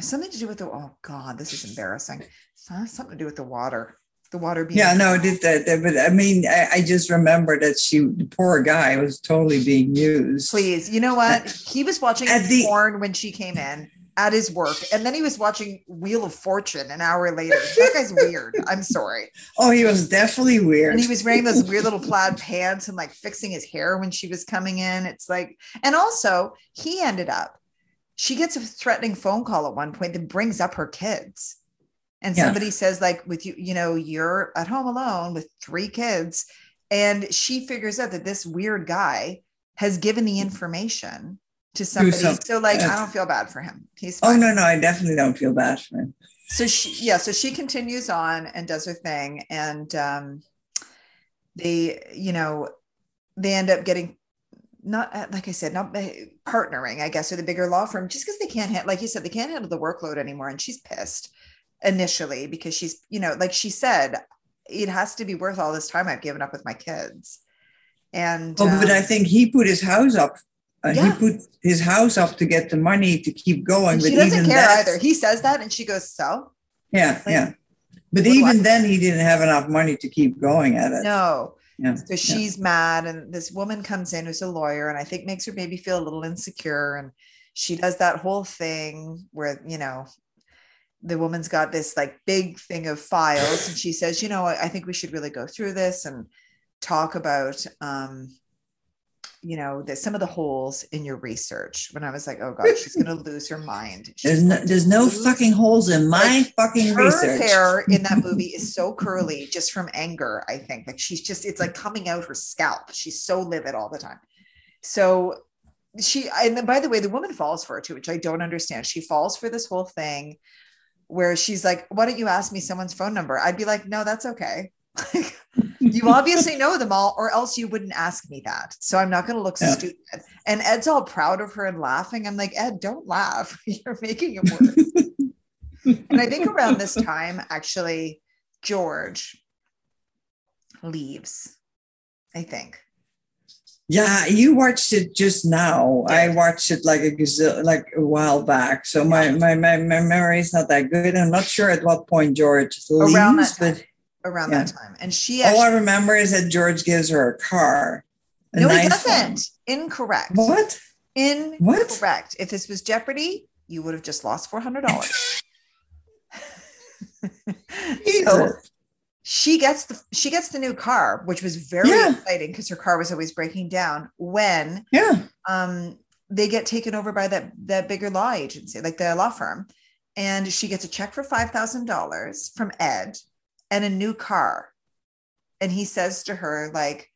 Something to do with the. Oh god, this is embarrassing. Something to do with the water. The water being. Yeah, no, did that. But I mean, I, I just remember that she, the poor guy, was totally being used. Please, you know what? He was watching porn when she came in at his work, and then he was watching Wheel of Fortune an hour later. That guy's weird. I'm sorry. Oh, he was definitely weird. And he was wearing those weird little plaid pants and like fixing his hair when she was coming in. It's like, and also he ended up. She gets a threatening phone call at one point that brings up her kids. And yeah. somebody says, like, with you, you know, you're at home alone with three kids. And she figures out that this weird guy has given the mm. information to somebody. Some, so like I don't feel bad for him. He's oh, fine. Oh no, no, I definitely don't feel bad for him. So she yeah, so she continues on and does her thing. And um they, you know, they end up getting not uh, like I said, not uh, partnering, I guess, with a bigger law firm just because they can't handle, like you said, they can't handle the workload anymore. And she's pissed initially because she's, you know, like she said, it has to be worth all this time I've given up with my kids. And oh, um, but I um, think he put his house up uh, yeah. He put his house up to get the money to keep going. And she doesn't care that, either. He says that, and she goes, "So." Yeah, like, yeah. But even then, he didn't have enough money to keep going at it. No. Yeah. So she's yeah. mad, and this woman comes in who's a lawyer, and I think makes her maybe feel a little insecure. And she does that whole thing where you know the woman's got this like big thing of files, and she says, "You know, I think we should really go through this and talk about." um you know, the, some of the holes in your research when I was like, oh God, she's going to lose her mind. She's there's no, there's no fucking holes in my like, fucking her research. Her hair in that movie is so curly just from anger, I think. Like she's just, it's like coming out her scalp. She's so livid all the time. So she, and then by the way, the woman falls for it too, which I don't understand. She falls for this whole thing where she's like, Why don't you ask me someone's phone number? I'd be like, No, that's okay. You obviously know them all, or else you wouldn't ask me that. So I'm not going to look Yeah. stupid. And Ed's all proud of her and laughing. I'm like, Ed, don't laugh. You're making it worse. and I think around this time, actually, George leaves. I think. Yeah, you watched it just now. I watched it like a gazil- like a while back. So my, my my my memory is not that good. I'm not sure at what point George leaves, Around that time. but Around Yeah. that time. And she all I remember is that George gives her a car. A no, he doesn't. one. Incorrect. What? Incorrect. What? If this was Jeopardy, you would have just lost $400. so she gets the she gets the new car, which was very Yeah. exciting because her car was always breaking down when Yeah. um they get taken over by that that bigger law agency, like the law firm. And she gets a check for five thousand dollars from Ed and a new car. And he says to her, like,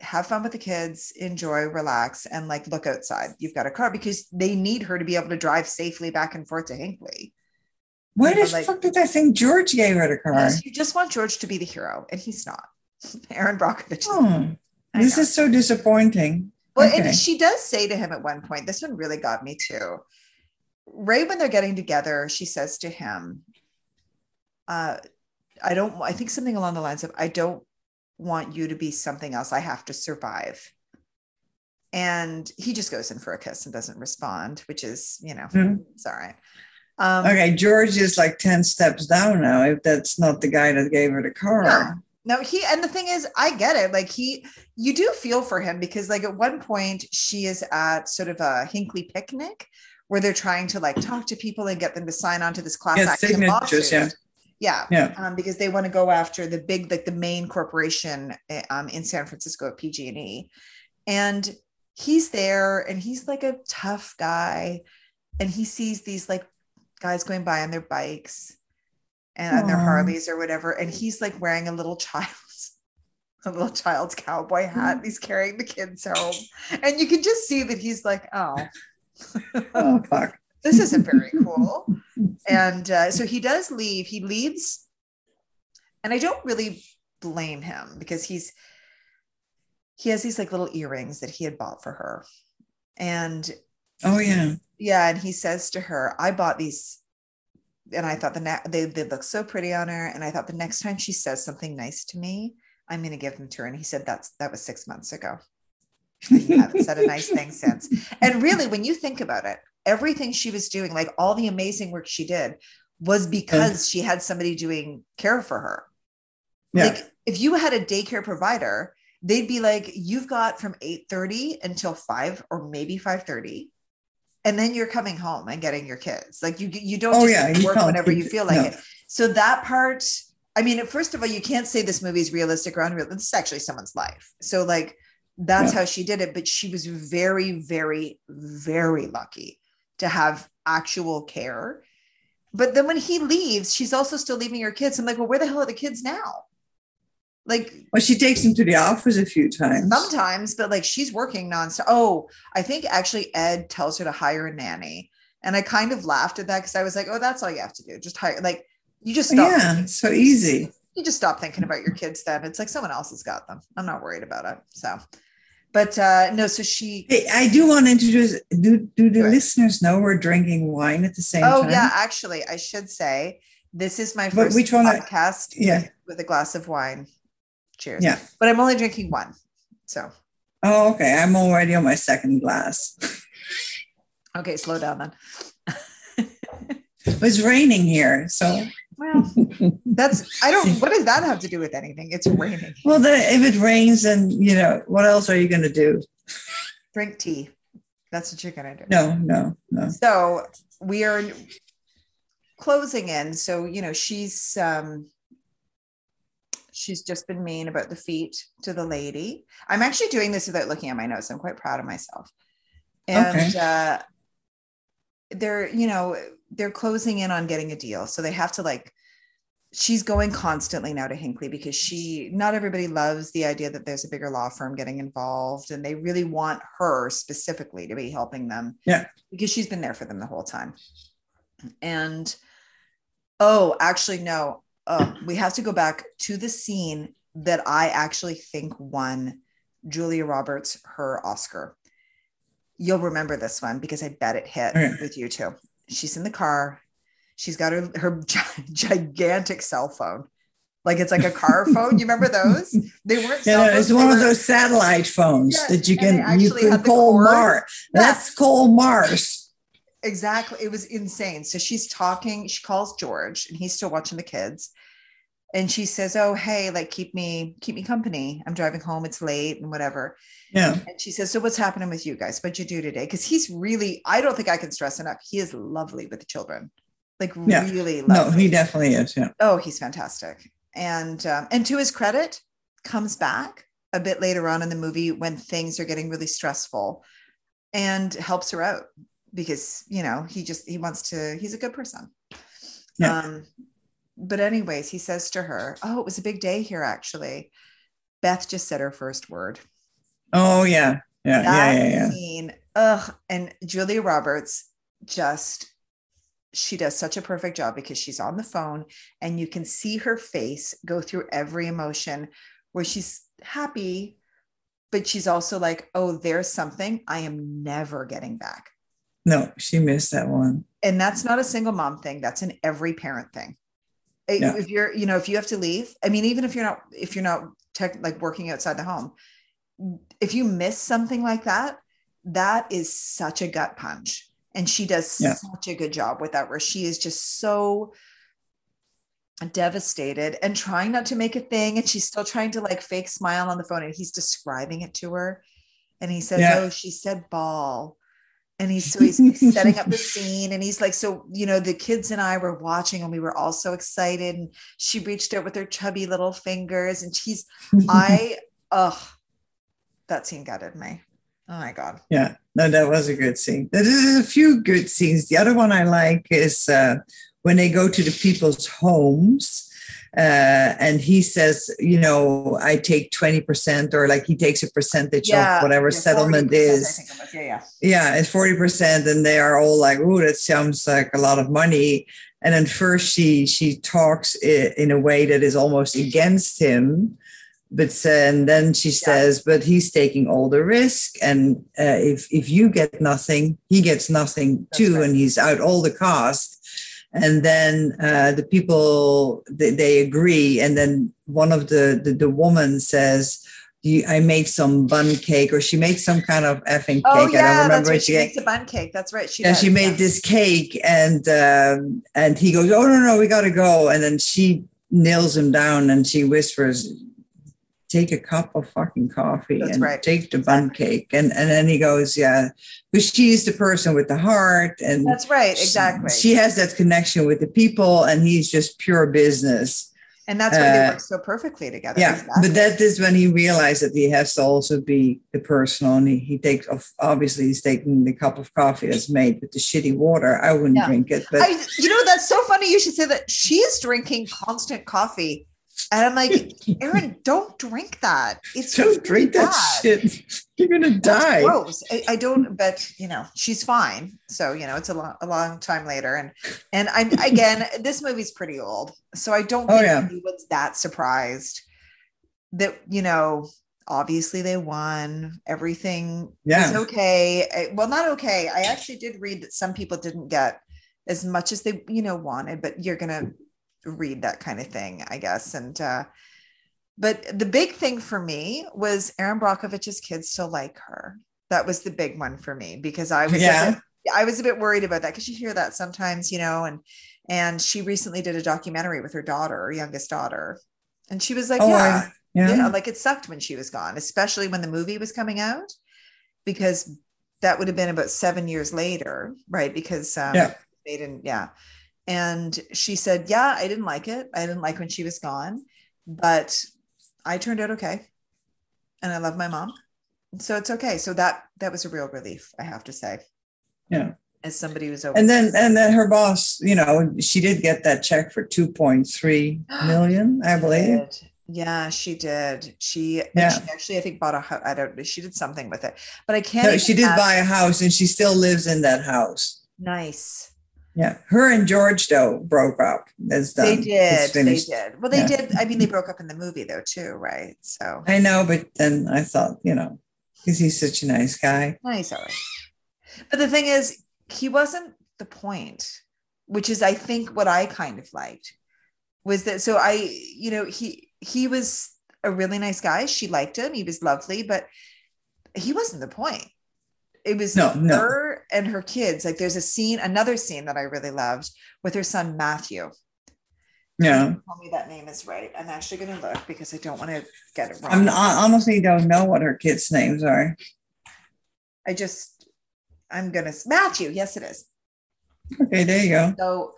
have fun with the kids, enjoy, relax, and like look outside. You've got a car because they need her to be able to drive safely back and forth to Hinkley. Why Yeah, the like- fuck did I think George gave her the car? You just want George to be the hero, and he's not. Erin Brockovich. Oh, this know. is so disappointing. Well, Okay. and she does say to him at one point, this one really got me too. Right when they're getting together, she says to him, uh, I don't, I think something along the lines of, I don't want you to be something else. I have to survive. And he just goes in for a kiss and doesn't respond, which is, you know, Mhm. it's all right. Um, Okay, George is like 10 steps down now if that's not the guy that gave her the car. No, he and the thing is, I get it. Like he, you do feel for him because, like, at one point she is at sort of a Hinkley picnic where they're trying to like talk to people and get them to sign on to this class Yeah, action signatures, lawsuit. yeah. Yeah, Yeah. um, because they want to go after the big, like the main corporation eh, um, in San Francisco at PG&E, and he's there, and he's like a tough guy, and he sees these like guys going by on their bikes and on their Harleys or whatever, and he's like wearing a little child's a little child's cowboy hat. and He's carrying the kids home, and you can just see that he's like, oh. Oh, fuck. This isn't very cool. And uh, so he does leave. He leaves, and I don't really blame him because he's he has these like little earrings that he had bought for her, and Oh, yeah. yeah, and he says to her, "I bought these." And I thought the they they look so pretty on her, and I thought the next time she says something nice to me, I'm going to give them to her. And he said that's that was six months ago. You haven't said a nice thing since. And really, when you think about it, everything she was doing, like all the amazing work she did, was because she had somebody doing care for her. Yeah. Like if you had a daycare provider, they'd be like, you've got from 8:30 until 5 or maybe 5:30. And then you're coming home and getting your kids. Like you you don't Oh, just yeah, you work can't whenever you feel like no. it. So that part, I mean, first of all, you can't say this movie is realistic or unreal. This is actually someone's life. So like that's Yeah. how she did it. But she was very, very, very lucky to have actual care. But then when he leaves, she's also still leaving her kids. I'm like, well, where the hell are the kids now? Like Well, she takes him to the office a few times. sometimes, but like she's working nonstop. Oh, I think actually Ed tells her to hire a nanny. And I kind of laughed at that because I was like, oh, that's all you have to do. Just hire like you just stop. Yeah, it's so easy. You just stop thinking about your kids then. It's like someone else has got them. I'm not worried about it. So but uh no, so she Hey, I do want to introduce. Do do the ahead. listeners know we're drinking wine at the same Oh time? Oh yeah, actually, I should say this is my But first which one I- podcast Yeah. with, with a glass of wine. Cheers. Yeah. But I'm only drinking one. So Oh, okay. I'm already on my second glass. okay, slow down then. It's raining here, so Well, that's I don't what does that have to do with anything? It's raining. well, the, if it rains, then you know what else are you going to do? Drink tea. That's what you're gonna do. No, no, no. So we are closing in. So, you know, she's um she's just been mean about the feet to the lady. I'm actually doing this without looking at my notes. I'm quite proud of myself. And Okay. uh they're, you know, they're closing in on getting a deal. So they have to like she's going constantly now to Hinkley because she not everybody loves the idea that there's a bigger law firm getting involved and they really want her specifically to be helping them. Yeah. Because she's been there for them the whole time. And Oh, actually, no. Uh, we have to go back to the scene that I actually think won Julia Roberts her Oscar. You'll remember this one because I bet it hit Okay. with you too. She's in the car. She's got her, her gigantic cell phone. Like it's like a car phone. You remember those? They weren't cell Yeah, it's they one of those satellite phones Yes, that you can you can call. Mars. Let's call Mars. Exactly. It was insane. So she's talking, she calls George and he's still watching the kids. And she says, Oh, hey, like keep me, keep me company. I'm driving home. It's late and whatever. Yeah. And she says, So what's happening with you guys? What'd you do today? Because he's really, I don't think I can stress enough. He is lovely with the children. Like Yeah. really No, lovely. he definitely is. Yeah. oh, he's fantastic. And um, and to his credit, comes back a bit later on in the movie when things are getting really stressful and helps her out because you know he just he wants to he's a good person Yeah. um but anyways he says to her oh it was a big day here actually beth just said her first word Oh yeah. Yeah. that yeah. Yeah. Yeah. scene ugh and julia roberts just she does such a perfect job because she's on the phone and you can see her face go through every emotion where she's happy but she's also like oh there's something i am never getting back No, she missed that one. and that's not a single mom thing that's an every parent thing Yeah. if you're you know if you have to leave i mean even if you're not if you're not tech like working outside the home if you miss something like that that is such a gut punch and she does Yeah. such a good job with that where she is just so devastated and trying not to make a thing and she's still trying to like fake smile on the phone and he's describing it to her and he says Yeah. oh she said ball and he's so he's setting up the scene and he's like so you know the kids and i were watching and we were all so excited and she reached out with her chubby little fingers and she's i ugh that scene gutted me oh my god Yeah, no, that was a good scene. There's a few good scenes. The other one I like is uh, when they go to the people's homes. Uh, and he says, you know, I take 20%, or like he takes a percentage of whatever yeah, settlement is. yeah yeah Yeah, it's 40%. And they are all like, oh, that sounds like a lot of money. And then first she she talks in a way that is almost against him. But and then she says, but he's taking all the risk. And uh, if if you get nothing, he gets nothing That's too. right. And he's out all the cost. And then uh, the people they, they agree. And then one of the the, the woman says, I made some bundt cake, or she made some kind of effing cake. oh I don't yeah remember right she she makes a bundt cake that's right she And does, she made yeah. this cake, and um, and he goes, "Oh no, no, we got to go." And then she nails him down, and she whispers, "Take a cup of fucking coffee That's and right. take the bundt cake." And and then he goes, "Yeah," because she's the person with the heart, and that's right exactly She, has that connection with the people, and he's just pure business. and that's why they uh, work so perfectly together Yeah, exactly. but that is when he realized that he has to also be the personal, and he, he takes obviously he's taking the cup of coffee that's made with the shitty water. I wouldn't Yeah. drink it, but I, you know, that's so funny. You should say that she is drinking constant coffee. And I'm like, Erin, don't drink that. It's don't drink that shit. You're gonna That's die. gross. I, I don't, but you know, she's fine. So, you know, it's a long, a long time later. And, and I'm, again, this movie's pretty old. So I don't Oh, think yeah. anyone's that surprised that, you know, obviously they won everything Yeah. was okay I- well not okay i actually did read that some people didn't get as much as they you know wanted but you're gonna read that kind of thing i guess and uh but the big thing for me was erin brockovich's kids still like her that was the big one for me because i was Yeah. bit, i was a bit worried about that because you hear that sometimes you know and and she recently did a documentary with her daughter her youngest daughter and she was like Oh, yeah yeah. yeah, like it sucked when she was gone, especially when the movie was coming out, because that would have been about seven years later, right? Because um, Yeah. they didn't, yeah. And she said, Yeah, I didn't like it. I didn't like when she was gone, but I turned out okay. And I love my mom. So it's okay. So that that was a real relief, I have to say. Yeah. As somebody who's over And then and then her boss, you know, she did get that check for two point three million, I believe. Yeah, she did. She, Yeah. she actually, I think, bought a house. I don't know. She did something with it, but I can't. No, she did buy a house and she still lives in that house. Nice. Yeah, her and George though broke up. That's done. They did. They did. Well, they Yeah. did. I mean, they broke up in the movie though, too, right? So I know, but then I thought, you know, because he's such a nice guy. nice, all right. But the thing is, he wasn't the point, which is, I think, what I kind of liked was that. So I, you know, he he was a really nice guy. She liked him. He was lovely, but he wasn't the point. It was No, no. her and her kids. Like, there's a scene, another scene that I really loved with her son Matthew. Yeah, Tell me that name is right. I'm actually going to look because I don't want to get it wrong. I'm I honestly don't know what her kids' names are. I just, I'm going to, Matthew. Yes, it is. Okay, there you go. So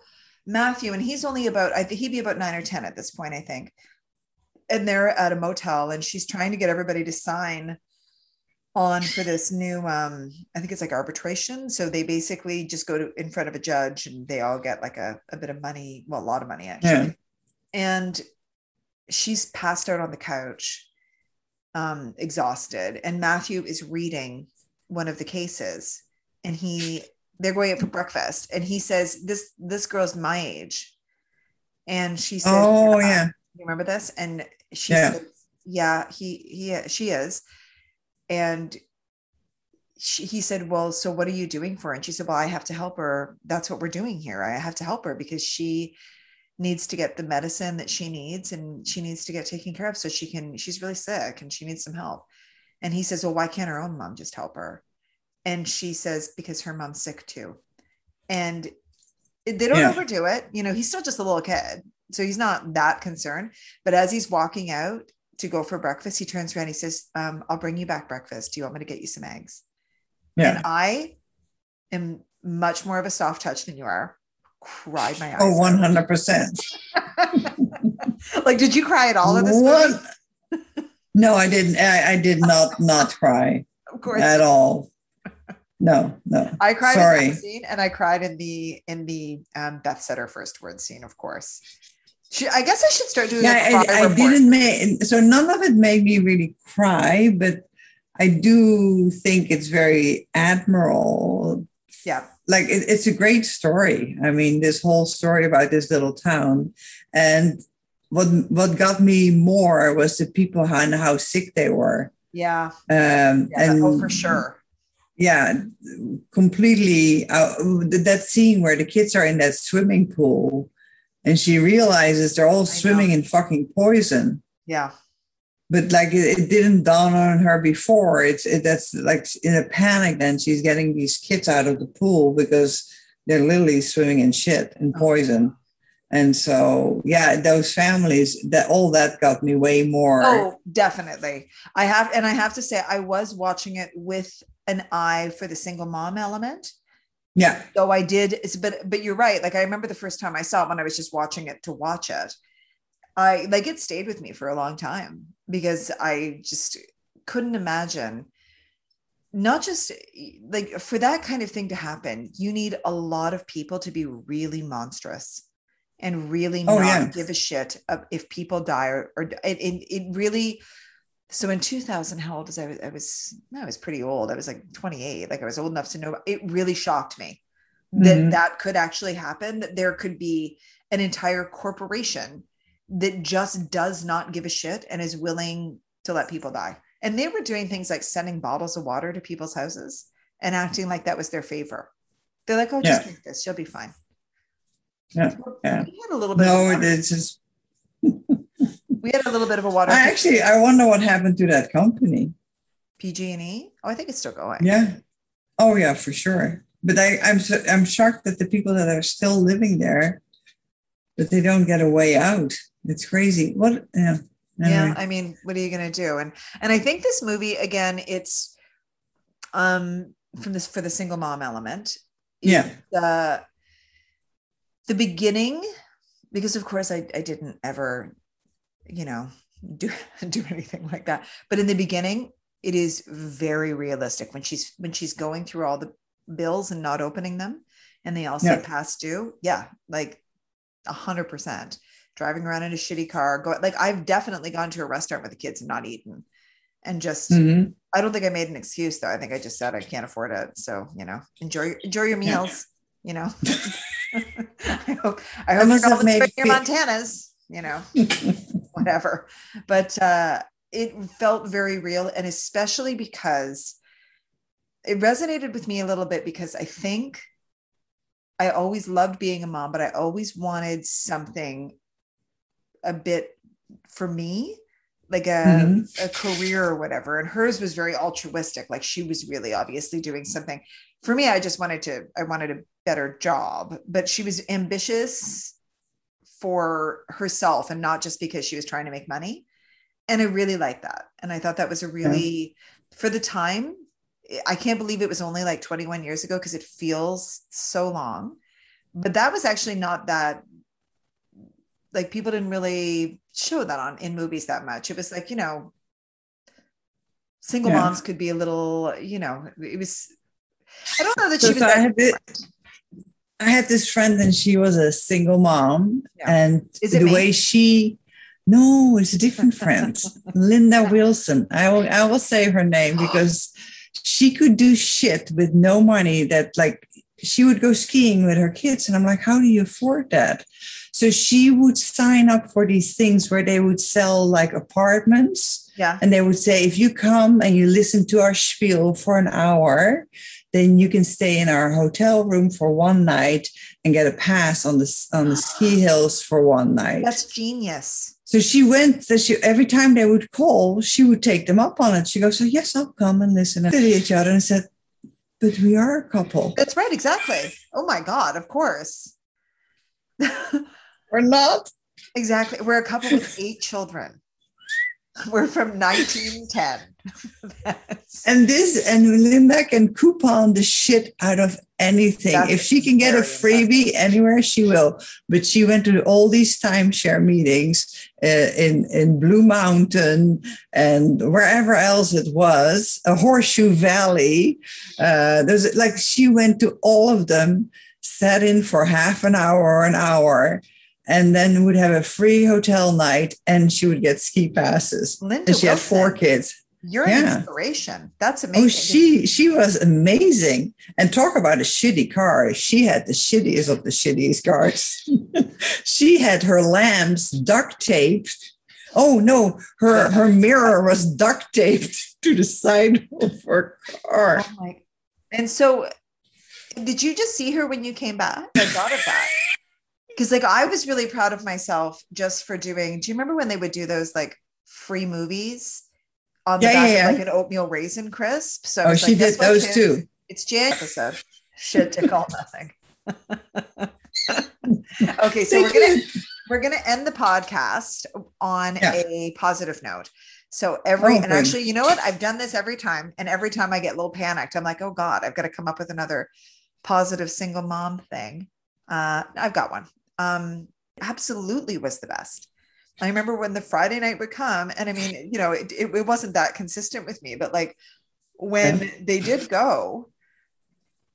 Matthew, and he's only about, I think he'd be about nine or 10 at this point, I think. And they're at a motel and she's trying to get everybody to sign on for this new, um, I think it's like arbitration. So they basically just go to in front of a judge and they all get like a, a bit of money, well, a lot of money actually. Yeah. And she's passed out on the couch, um, exhausted. And Matthew is reading one of the cases and he they're going out for breakfast and he says this this girl's my age and she says Oh "Yeah." yeah, you remember this and she Yeah. says yeah he he she is and she, he said well so what are you doing for her? And she said well i have to help her. That's what we're doing here. I have to help her because she needs to get the medicine that she needs and she needs to get taken care of so she can she's really sick and she needs some help. And he says well why can't her own mom just help her? And she says because her mom's sick too. And they don't Yeah. overdo it. You know he's still just a little kid so he's not that concerned. But as he's walking out to go for breakfast he turns around he says um, i'll bring you back breakfast do you want me to get you some eggs yeah. and i am much more of a soft touch than you are cried my eyes Oh, one hundred percent. like did you cry at all of this What? movie? No, I didn't. I, I did not not cry of course at all. No, no. I cried Sorry. in that scene, and I cried in the in the um, Beth said her first word scene, of course. She, I guess I should start doing. Yeah, I, I didn't make so none of it made me really cry, but I do think it's very admirable. Yeah, Like it, it's a great story. I mean, this whole story about this little town, and what what got me more was the people and how sick they were. yeah, Um, yeah. and oh, for sure. yeah completely uh, that scene where the kids are in that swimming pool and she realizes they're all swimming in fucking poison Yeah, but like it, it didn't dawn on her before it's it, that's like in a panic then she's getting these kids out of the pool because they're literally swimming in shit and Oh. poison and so yeah those families that all that got me way more Oh, definitely. I have, and I have to say, I was watching it with an eye for the single mom element. Yeah Though I did, it's- but but you're right. Like I remember the first time I saw it when I was just watching it to watch it. I like it stayed with me for a long time because I just couldn't imagine not just like for that kind of thing to happen, you need a lot of people to be really monstrous and really Oh, not yeah. give a shit of if people die or, or it, it, it really so in 2000 how old was I? I was I was pretty old. I was like 28. Like I was old enough to know. It really shocked me that Mhm. that could actually happen. That there could be an entire corporation that just does not give a shit and is willing to let people die. And they were doing things like sending bottles of water to people's houses and acting like that was their favor. They're like, "Oh, just Yeah. drink this. You'll be fine." Yeah, yeah. We had a little bit. no of it's just we had a little bit of a water. I actually I wonder what happened to that company. PG and E. Oh, I think it's still going. Yeah. Oh yeah, for sure. But I, I'm so, I'm shocked that the people that are still living there, that they don't get a way out. It's crazy. What? Yeah. yeah i mean what are you going to do and and i think this movie again it's um from this for the single mom element Yeah. the the beginning because of course I, I didn't ever you know do do anything like that but in the beginning it is very realistic when she's when she's going through all the bills and not opening them and they all say Yeah. past due yeah like a hundred percent driving around in a shitty car go like i've definitely gone to a restaurant with the kids and not eaten and just Mhm. I don't think I made an excuse though. I think I just said I can't afford it. So, you know, enjoy enjoy your Yeah. meals, you know. I hope I hope you're have not made your fe- Montanas, you know, whatever. But uh, it felt very real, and especially because it resonated with me a little bit because I think I always loved being a mom, but I always wanted something a bit for me, like a, Mhm. a career or whatever. And hers was very altruistic. Like she was really obviously doing something. For me, I just wanted to, I wanted a better job, but she was ambitious for herself and not just because she was trying to make money. And I really liked that. And I thought that was a really, for the time, I can't believe it was only like 21 years ago because it feels so long. But that was actually not that like people didn't really show that on in movies that much. It was like, you know, single Yeah. moms could be a little, you know, it was I don't know that So- she was so I had it- different. I had this friend and she was a single mom. Yeah. And the me? way she, no, it's a different friend, Linda Wilson. I will, I will say her name because she could do shit with no money that like she would go skiing with her kids. And I'm like, how do you afford that? So she would sign up for these things where they would sell like apartments Yeah. and they would say, if you come and you listen to our spiel for an hour, then you can stay in our hotel room for one night and get a pass on the on the ski hills for one night. That's genius. so she went. She every time they would call, she would take them up on it. She goes, "So yes, I'll come and listen." And to each other and said, "But we are a couple. That's right, exactly. Oh my God, of course. We're not." exactly. We're a couple with eight children. We're from 1910. And this and Linda can coupon the shit out of anything. That's if she can get a freebie anywhere, she will. But she went to all these timeshare meetings uh, in in Blue Mountain and wherever else it was, a Horseshoe Valley. Uh, there's like she went to all of them, sat in for half an hour or an hour. And then would have a free hotel night, and she would get ski passes. Linda And she had four kids. You're an Yeah. inspiration. That's oh, amazing. Oh, she she was amazing. And talk about a shitty car. She had the shittiest of the shittiest cars. she had her lamps duct taped. Oh no, her her mirror was duct taped to the side of her car. Oh my. And so, did you just see her when you came back? I thought of that. Because, like, I was really proud of myself just for doing. Do you remember when they would do those like free movies on the Yeah, back yeah, of like an oatmeal raisin crisp? So Oh, she like, did those kids? too. It's Jan episode. Shit to call nothing. okay, so we're gonna we're gonna end the podcast on Yeah. a positive note. So every Oh, and actually, you know what? I've done this every time, and every time I get a little panicked, I'm like, oh God, I've got to come up with another positive single mom thing. Uh, I've got one. Um, absolutely was the best. I remember when the Friday night would come, and I mean, you know, it, it, it wasn't that consistent with me, but like when they did go,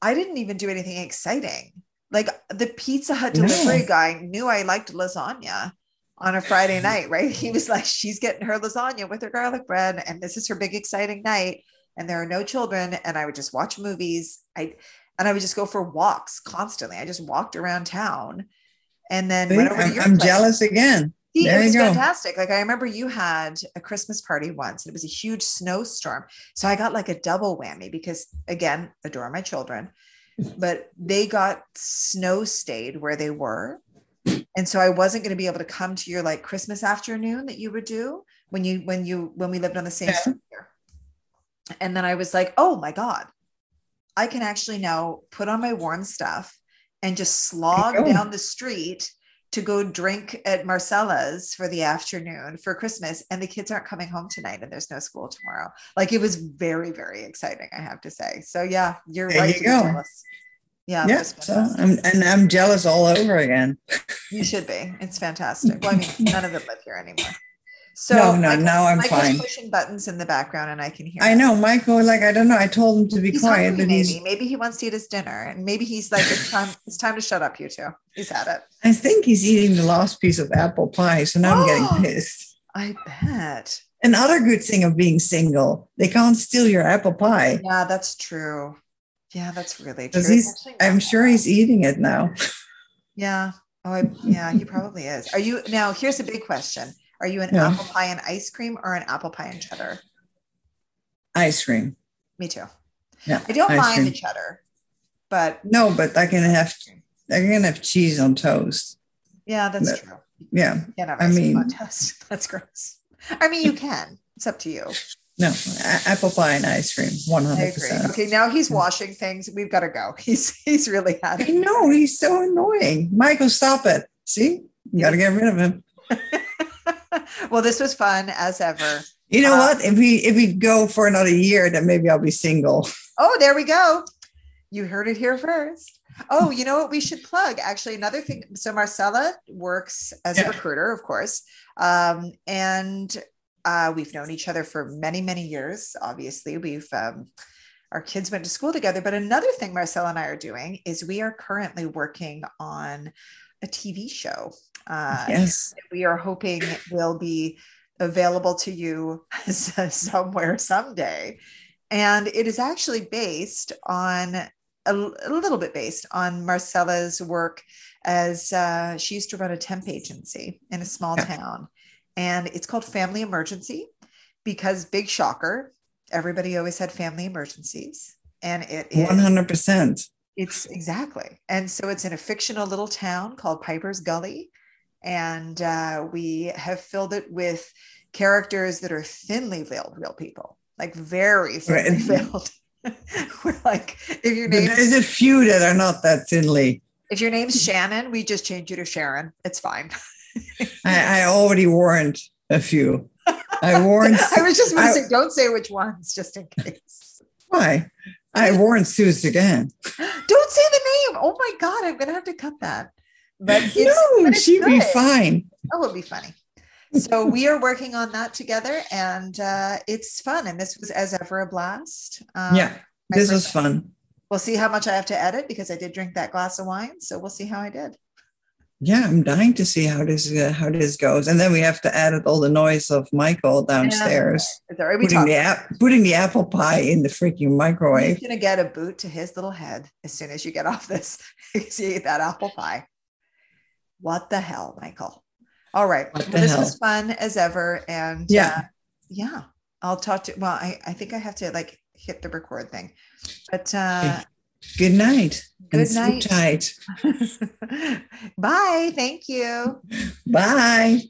I didn't even do anything exciting. Like the Pizza Hut delivery guy knew I liked lasagna on a Friday night, right? He was like, she's getting her lasagna with her garlic bread, and this is her big exciting night. And there are no children, and I would just watch movies. I and I would just go for walks constantly. I just walked around town, and then See, went over to I'm, I'm jealous again. See, There it was fantastic. Like I remember you had a Christmas party once, and it was a huge snowstorm. So I got like a double whammy because again, adore my children, but they got snow stayed where they were. And so I wasn't going to be able to come to your like Christmas afternoon that you would do when you when you when we lived on the same Yeah. street here. And then I was like, oh my God, I can actually now put on my warm stuff and just slog down the street to go drink at Marcella's for the afternoon for Christmas. And the kids aren't coming home tonight and there's no school tomorrow. Like it was very, very exciting, I have to say. So yeah, you're There right you go. Yeah, Yeah. So. I'm and I'm jealous all over again. you should be. It's fantastic. Well, I mean, none of them live here anymore. So No, no, Michael's- now I'm Michael's fine. pushing buttons in the background and I can hear I him. know, Michael. Like I don't know. I told him to be He's quiet, hungry, but maybe. he's. Maybe he wants to eat his dinner, and maybe he's like, "It's time. It's time to shut up, you two. He's had it." I think he's eating the last piece of apple pie, so now I'm getting oh, pissed. I bet. Another good thing of being single, they can't steal your apple pie. Yeah, that's true. Yeah, that's really true. He's, I'm sure he's eating it now. Yeah. Oh, I, yeah, he probably is. Are you now? Here's a big question: Are you an Yeah. apple pie and ice cream or an apple pie and cheddar? Ice cream. Me too. Yeah. I don't mind cream. the cheddar, but No, but I can have I can have cheese on toast. yeah, that's No. true. Yeah. You can't have I mean- on toast. That's gross. I mean, you can. It's up to you. No, apple pie and ice cream, hundred percent. Okay, now he's washing things. We've got to go. He's he's really had I know he's so annoying. Michael, stop it. See, you got to get rid of him. well, this was fun as ever. You know Uh, what? If we if we go for another year, then maybe I'll be single. Oh, there we go. You heard it here first. Oh, you know what we should plug? Actually, another thing. So Marcella works as a recruiter, of course, um, and uh, we've known each other for many, many years. Obviously, we've um, our kids went to school together. But another thing Marcella and I are doing is we are currently working on a TV show. Uh, yes. we are hoping will be available to you somewhere someday. And it is actually based on a, a little bit based on Marcella's work as uh, she used to run a temp agency in a small Yeah. town. And it's called Family Emergency because, big shocker, everybody always had family emergencies. And it is One hundred percent. it's exactly. And so it's in a fictional little town called Piper's Gully. And uh, we have filled it with characters that are thinly veiled real people, like very thinly Right. veiled. We're like, if your There's name's a few that are not that thinly. if your name's Shannon, we just change you to Sharon. It's fine. I, I already warned a few. I warned. I was just going to say, don't say which ones, just in case. Why? I warned Suze again. Don't say the name. Oh my God, I'm going to have to cut that. But it's, no, but she'd be fine. Oh, it'd be funny. So we are working on that together, and uh, it's fun. And this was as ever a blast. Um, yeah, this was fun. We'll see how much I have to edit because I did drink that glass of wine. So we'll see how I did. Yeah, I'm dying to see how this uh, how this goes, and then we have to edit all the noise of Michael downstairs that? We putting the app putting the apple pie in the freaking microwave. He's gonna get a boot to his little head as soon as you get off this. see that apple pie. What the hell, Michael? All right. Well, this hell? was fun as ever. And Yeah. uh, yeah, I'll talk to well, I, I think I have to like hit the record thing. But uh Good night. Good and night. tight. bye. Thank you. Bye.